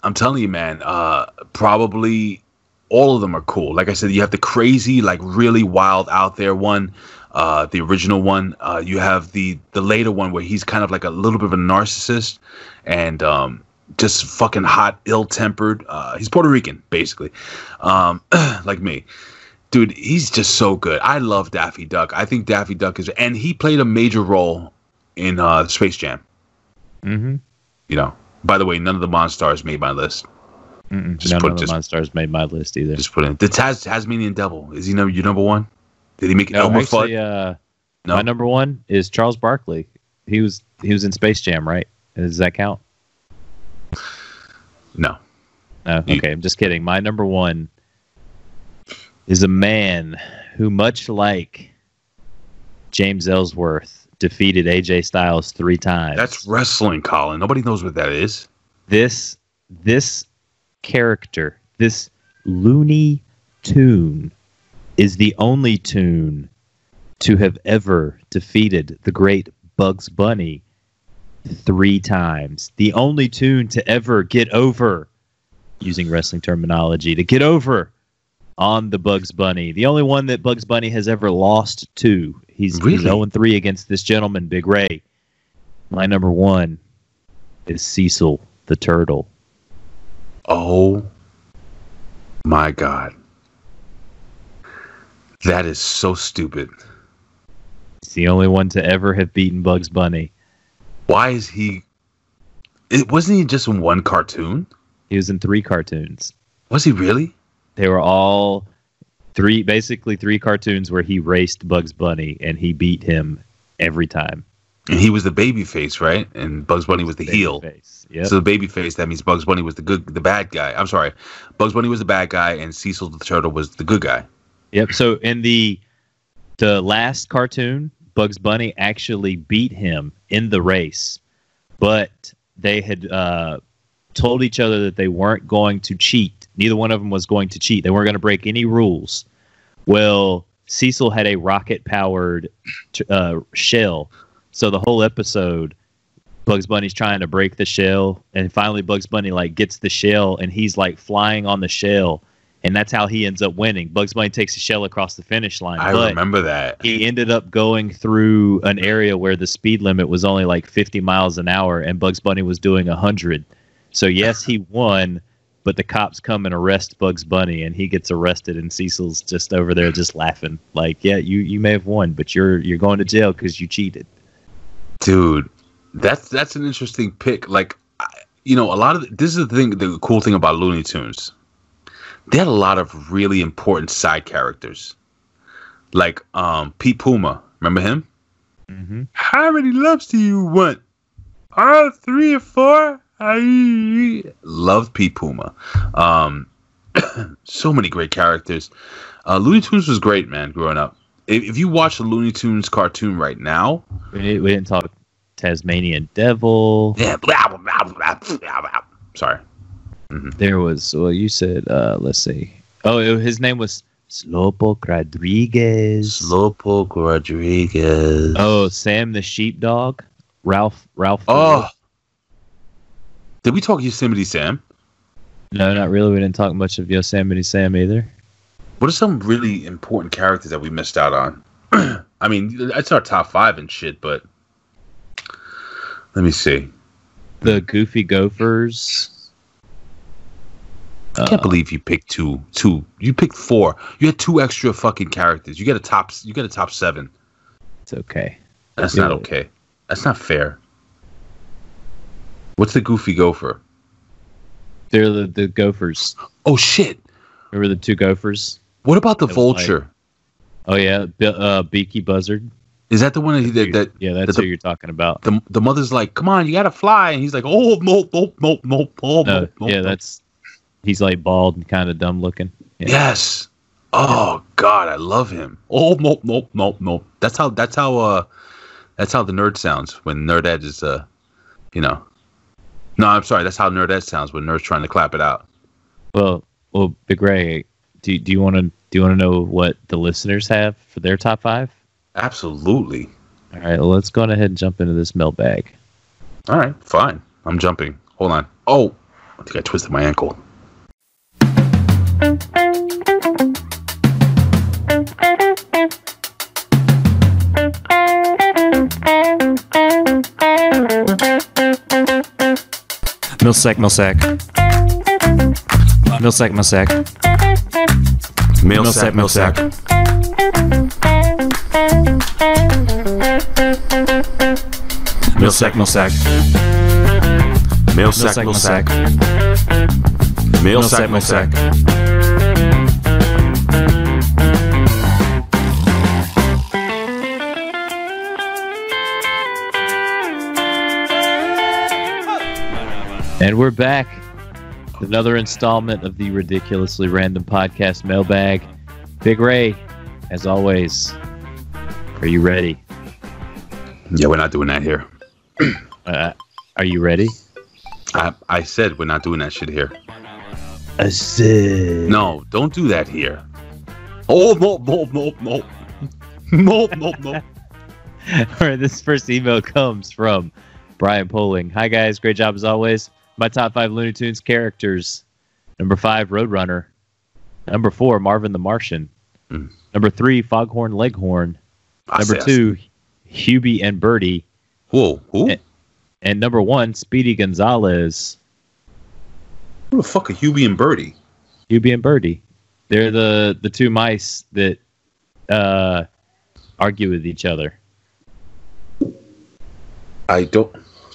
I'm telling you, man, uh, probably all of them are cool. Like I said, you have the crazy, like really wild out there one, uh, the original one. Uh, you have the the later one where he's kind of like a little bit of a narcissist and um, just fucking hot, ill tempered. Uh, he's Puerto Rican, basically, um, like me. Dude, he's just so good. I love Daffy Duck. I think Daffy Duck is, and he played a major role in uh, Space Jam. Mm-hmm. You know. By the way, none of the Monstars made my list. Mm-mm. Just None put- of the just- Monstars made my list either. Just put in the Tas- Tasmanian Devil. Is he number your number one? Did he make No, Elmer actually, Fudd? uh, No. my number one is Charles Barkley. He was he was in Space Jam, right? Does that count? No. No. Okay, I'm just kidding. My number one is a man who, much like James Ellsworth defeated AJ Styles three times. That's wrestling, Colin. Nobody knows what that is. this this character, this Looney Tune, is the only tune to have ever defeated the great Bugs Bunny three times. The only tune to ever get over, using wrestling terminology, to get over on the Bugs Bunny. The only one that Bugs Bunny has ever lost to. He's, he's Really? 0 3 against this gentleman, Big Ray. My number one is Cecil the Turtle. Oh my god. That is so stupid. He's the only one to ever have beaten Bugs Bunny. Why is he it wasn't he just in one cartoon? He was in three cartoons. Was he really? They were all three, basically three cartoons where he raced Bugs Bunny and he beat him every time. And he was the baby face, right? And Bugs Bunny was the heel. Face. Yep. So the baby face, that means Bugs Bunny was the good the bad guy. I'm sorry. Bugs Bunny was the bad guy and Cecil the Turtle was the good guy. Yep. So in the the last cartoon, Bugs Bunny actually beat him in the race, but they had uh, told each other that they weren't going to cheat. Neither one of them was going to cheat. They weren't going to break any rules. Well, Cecil had a rocket powered uh, shell, so the whole episode. Bugs Bunny's trying to break the shell, and finally Bugs Bunny like gets the shell, and he's like flying on the shell, and that's how he ends up winning. Bugs Bunny takes the shell across the finish line. I but remember that. He ended up going through an area where the speed limit was only like 50 miles an hour, and Bugs Bunny was doing 100. So yes, he won, but the cops come and arrest Bugs Bunny, and he gets arrested, and Cecil's just over there just laughing, like, "Yeah, you you may have won, but you're you're going to jail because you cheated." Dude, that's that's an interesting pick. Like, I- you know, a lot of this is the thing. The cool thing about Looney Tunes, they had a lot of really important side characters, like um Pete Puma. Remember him? Mm-hmm. How many loves do you want? Uh, three or four. I love Pete Puma. Um, so many great characters. Uh, Looney Tunes was great, man. Growing up, if, if you watch the Looney Tunes cartoon right now, We didn't, we didn't talk Tasmanian Devil. yeah, blah, blah, blah, blah, blah, blah. sorry. There was well, you said uh, let's see. Oh, it, his name was Slowpoke Rodriguez. Slowpoke Rodriguez. Oh, Sam the Sheepdog. Ralph. Ralph. Oh, did we talk Yosemite Sam? No, not really. We didn't talk much of Yosemite Sam either. What are some really important characters that we missed out on? I mean, that's our top five and shit, but let me see. The Goofy Gophers. I can't uh, believe you picked two. Two. You picked four. You had two extra fucking characters. You get a top. You get a top seven. It's okay. That's Yeah. not okay. That's not fair. What's the Goofy Gopher? They're the, the Gophers. Oh shit! Remember the two Gophers? What about the That was like- Vulture? Oh yeah, Be- uh, Beaky Buzzard. Is that the one that, that, that Yeah, that's that who you're talking about. the the mother's like, come on, you gotta fly, and he's like, oh nope nope oh, No, nope, nope, yeah, that's he's like bald and kind of dumb looking. Yeah. Yes. Oh God, I love him. Oh nope nope nope nope. That's how that's how uh that's how the nerd sounds when Nerdette is uh you know. No, I'm sorry. That's how Nerdette sounds when Nerd's trying to clap it out. Well, well, Big Ray, do do you want to do you want to know what the listeners have for their top five? Absolutely. All right, well, let's go ahead and jump into this mailbag. All right, fine. I'm jumping. Hold on. Oh, I think I twisted my ankle. Milsec, Milsec. Milsec, Milsec. Milsec, Milsec. Milsec, Milsec. Milsec, Milsec. Milsec, Milsec. And we're back. with Another installment of the ridiculously random podcast mailbag. Big Ray, as always, are you ready? Yeah, we're not doing that here. Uh, are you ready? I I said we're not doing that shit here. I said. No, don't do that here. Oh no no no no no no no. All right, this first email comes from Brian Poling. Hi guys, great job as always. My top five Looney Tunes characters: number five, Roadrunner; number four, Marvin the Martian; Mm. number three, Foghorn Leghorn; I number say- two, Hubie and Bertie; Whoa, who? and, and number one, Speedy Gonzalez. Who the fuck are Hubie and Bertie? Hubie and Bertie. They're the the two mice that uh, argue with each other. I don't.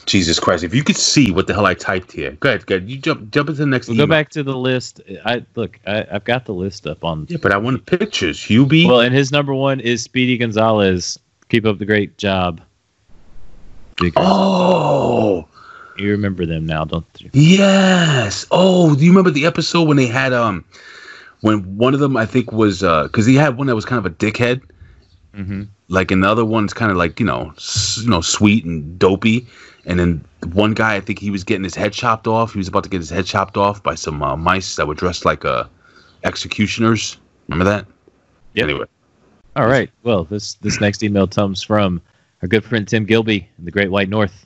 Jesus Christ! If you could see what the hell I typed here, go ahead, go ahead. You jump jump into the next. We'll go back to the list. I look. I, I've got the list up on. Yeah, but I want pictures. Hubie. Well, and his number one is Speedy Gonzalez. Keep up the great job. Oh You remember them now, don't you? yes. Oh, do you remember the episode when they had um, when one of them I think was uh, because he had one that was kind of a dickhead. Mm-hmm. like another one's kind of like you know s- you know sweet and dopey and then one guy i think he was getting his head chopped off he was about to get his head chopped off by some uh, mice that were dressed like uh executioners remember that anyway All right. Well, this this next email comes from our good friend Tim Gilby in the Great White North.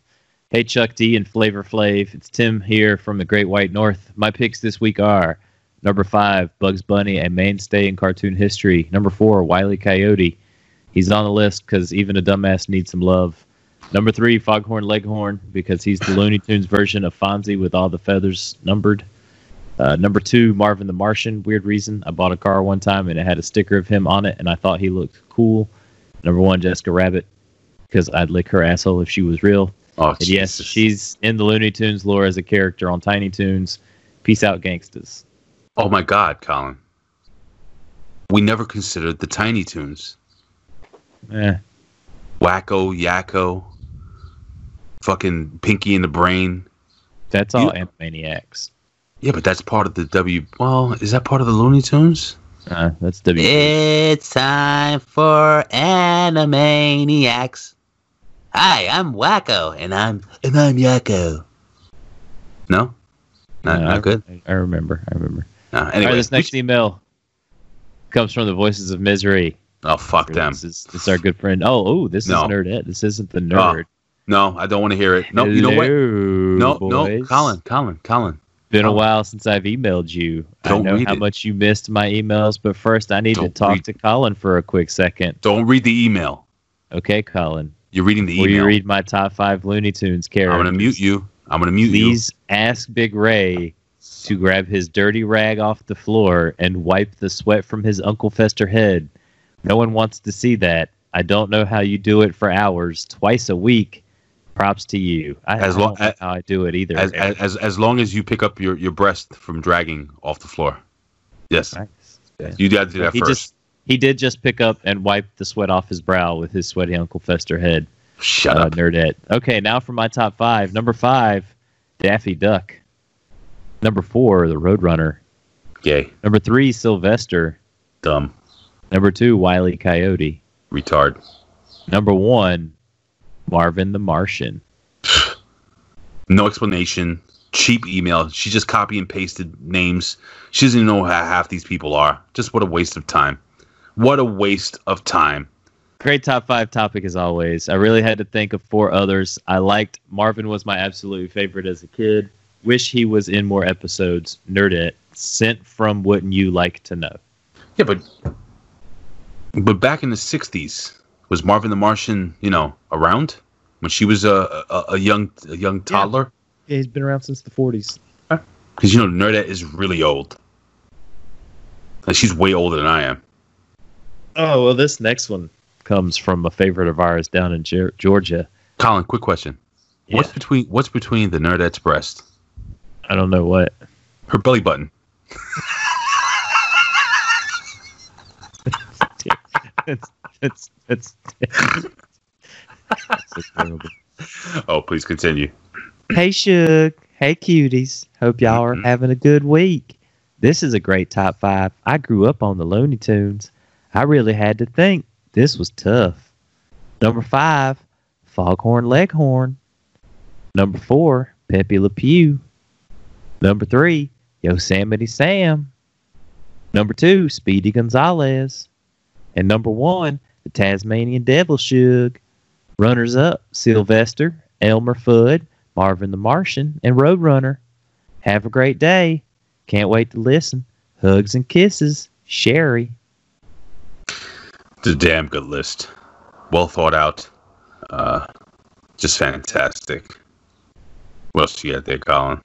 Hey Chuck D and Flavor Flav, it's Tim here from the Great White North. My picks this week are number five, Bugs Bunny, a mainstay in cartoon history. Number four, Wiley Coyote. He's on the list because even a dumbass needs some love. Number three, Foghorn Leghorn, because he's the Looney Tunes version of Fonzie with all the feathers numbered. Uh, number two, Marvin the Martian. Weird reason. I bought a car one time and it had a sticker of him on it, and I thought he looked cool. Number one, Jessica Rabbit, because I'd lick her asshole if she was real. oh And yes, she's in the Looney Tunes lore as a character on Tiny Toons. Peace out, gangsters. oh my god colin we never considered the tiny toons Eh, Wakko yakko fucking pinky in the brain that's all You- Animaniacs. yeah but that's part of the w well is that part of the looney tunes Uh, that's W. It's time for Animaniacs. Hi, I'm Wakko, and I'm and I'm Yakko. no not, Uh, not I- good I remember. I remember. no, All anyway right, this next email comes from the Voices of Misery. oh fuck them This is, this is our good friend. Oh, oh, this No. is Nerdette. This isn't the nerd. No, I don't want to hear it. No, you know what? Hello, No, no. Colin, Colin, Colin. Been a while since I've emailed you. Don't I know read how it. much you missed my emails, but first I need to Don't talk read- to Colin for a quick second. Don't read the email. Okay, Colin. You're reading the email. Will you email. read my top five Looney Tunes characters? I'm gonna mute you. I'm gonna mute you. Please ask Big Ray to grab his dirty rag off the floor and wipe the sweat from his Uncle Fester head. No one wants to see that. I don't know how you do it for hours, twice a week. Props to you. I, As I lo- don't know how I do it either. As, as as as long as you pick up your your breast from dragging off the floor. Yes, Nice. Yeah. you got to do that he first. just he did just pick up and wipe the sweat off his brow with his sweaty Uncle Fester head. Shut uh, up. Nerdette. Okay, now for my top five. Number five, Daffy Duck. Number four, the Roadrunner. Gay, Number three, Sylvester. dumb, Number two, Wiley Coyote. retard. Number one, Marvin the Martian. No explanation. Cheap email. She just copy and pasted names. She doesn't even know how half these people are. Just what a waste of time. What a waste of time. Great top five topic as always. I really had to think of four others. I liked Marvin was my absolute favorite as a kid. Wish he was in more episodes. Nerdette. Sent from Wouldn't You Like to Know. Yeah, but but back in the '60s, was Marvin the Martian, you know, around when she was a a, a young a young toddler? Yeah, he's been around since the 40s. Because you know, Nerdette is really old. Like she's way older than I am. Oh, well, this next one comes from a favorite of ours down in Ge- Georgia. Colin, quick question: What's between what's between the Nerdette's breast? I don't know what. Her belly button. it's, it's, it's, it's terrible. Oh, please continue. Hey, Shug. Hey, cuties. Hope y'all are Mhm. having a good week. This is a great top five. I grew up on the Looney Tunes. I really had to think. This was tough. Number five, Foghorn Leghorn. Number four, Pepe Le Pew. Number three, Yosemite Sam. Number two, Speedy Gonzalez. And number one, the Tasmanian Devil Shug. Runners up, Sylvester, Elmer Fudd, Marvin the Martian, and Roadrunner. Have a great day. Can't wait to listen. Hugs and kisses, Sherry. It's a damn good list. Well thought out. Uh, just fantastic. What else you got there, Colin?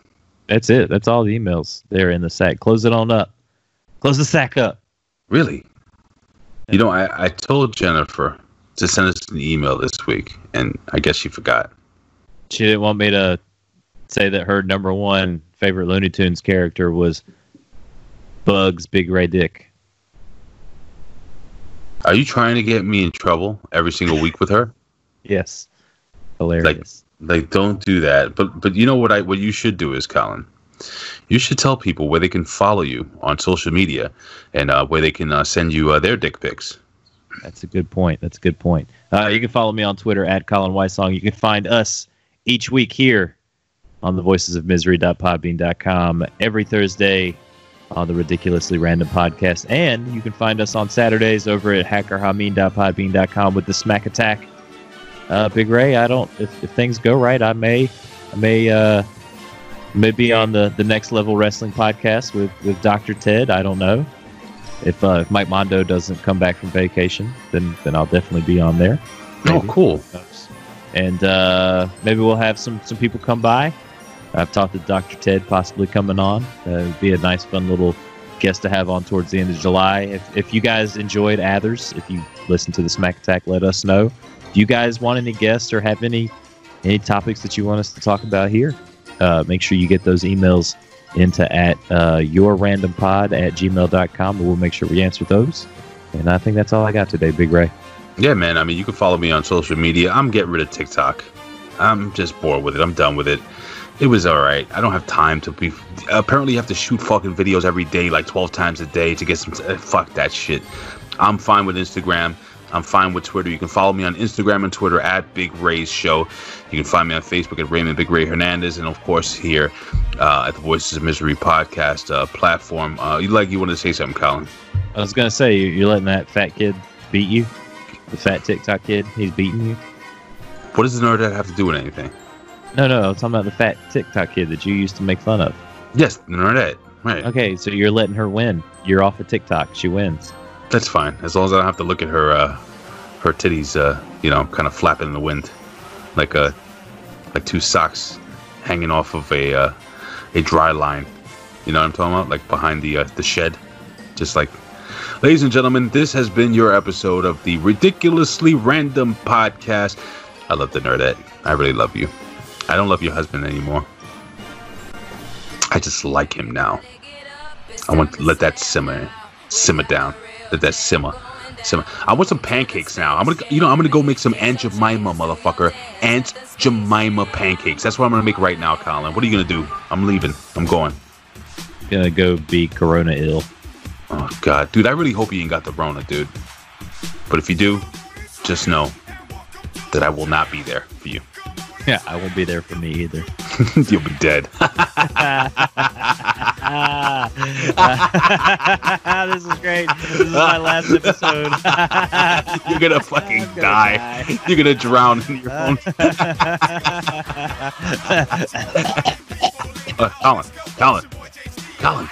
That's it. That's all the emails there in the sack. Close it on up. Close the sack up. Really? You know, I, I told Jennifer to send us an email this week, and I guess she forgot. She didn't want me to say that her number one favorite Looney Tunes character was Bugs Big Ray Dick. Are you trying to get me in trouble every single week with her? Yes. Hilarious. Like, like don't do that. But but you know what I what you should do is, Colin. You should tell people where they can follow you on social media and uh, where they can uh, send you uh, their dick pics. That's a good point. That's a good point. Uh, you can follow me on Twitter at Colin Wysong. You can find us each week here on the Voices of Misery.podbean.com every Thursday on the Ridiculously Random podcast. And you can find us on Saturdays over at hackerhameen.podbean.com with the Smack Attack. Uh, Big Ray, I don't, if, if things go right, I may, I may, uh, may be on the, the next level wrestling podcast with, with Dr. Ted. I don't know. If, uh, if Mike Mondo doesn't come back from vacation, then, then I'll definitely be on there. Oh, cool. And uh, maybe we'll have some, some people come by. I've talked to Dr. Ted possibly coming on. Uh, it'd be a nice, fun little guest to have on towards the end of July. If, if you guys enjoyed Athers, if you listen to the Smack Attack, let us know. Do you guys want any guests or have any any topics that you want us to talk about here, uh, make sure you get those emails into at uh, yourrandompod at gmail.com and we'll make sure we answer those. And I think that's all I got today, Big Ray. Yeah, man. I mean, you can follow me on social media. I'm getting rid of TikTok. I'm just bored with it. I'm done with it. It was all right. I don't have time to be. Apparently, you have to shoot fucking videos every day, like 12 times a day, to get some. Uh, fuck that shit. I'm fine with Instagram. I'm fine with Twitter. You can follow me on Instagram and Twitter at Big Ray's Show. You can find me on Facebook at Raymond Big Ray Hernandez, and of course here uh, at the Voices of Misery podcast uh, platform. Uh, you like you wanted to say something, Colin? I was gonna say you- you're letting that fat kid beat you, the fat TikTok kid. He's beating you. What does the nerd have to do with anything? No, no, I'm talking about the fat TikTok kid that you used to make fun of. Yes, the nerdette. Right. Okay, so you're letting her win. You're off of TikTok. She wins. That's fine, as long as I don't have to look at her, uh, her titties, uh, you know, kind of flapping in the wind, like a, like two socks hanging off of a, uh, a dry line. You know what I'm talking about? Like behind the uh, the shed, just like. Ladies and gentlemen, this has been your episode of the ridiculously random podcast. I love the nerdette. I really love you. I don't love your husband anymore. I just like him now. I want to let that simmer, simmer down. Let that simmer, simmer. I want some pancakes now. I'm gonna, you know, I'm gonna go make some Aunt Jemima, motherfucker. Aunt Jemima pancakes. That's what I'm gonna make right now, Colin. What are you gonna do? I'm leaving. I'm going. Gonna go be Corona ill. Oh God, dude, I really hope you ain't got the Rona, dude. But if you do, just know that I will not be there for you. Yeah, I won't be there for me either. You'll be dead. this is great. This is my last episode. You're gonna fucking die. You're gonna drown in your own. uh, Colin, Colin, Colin.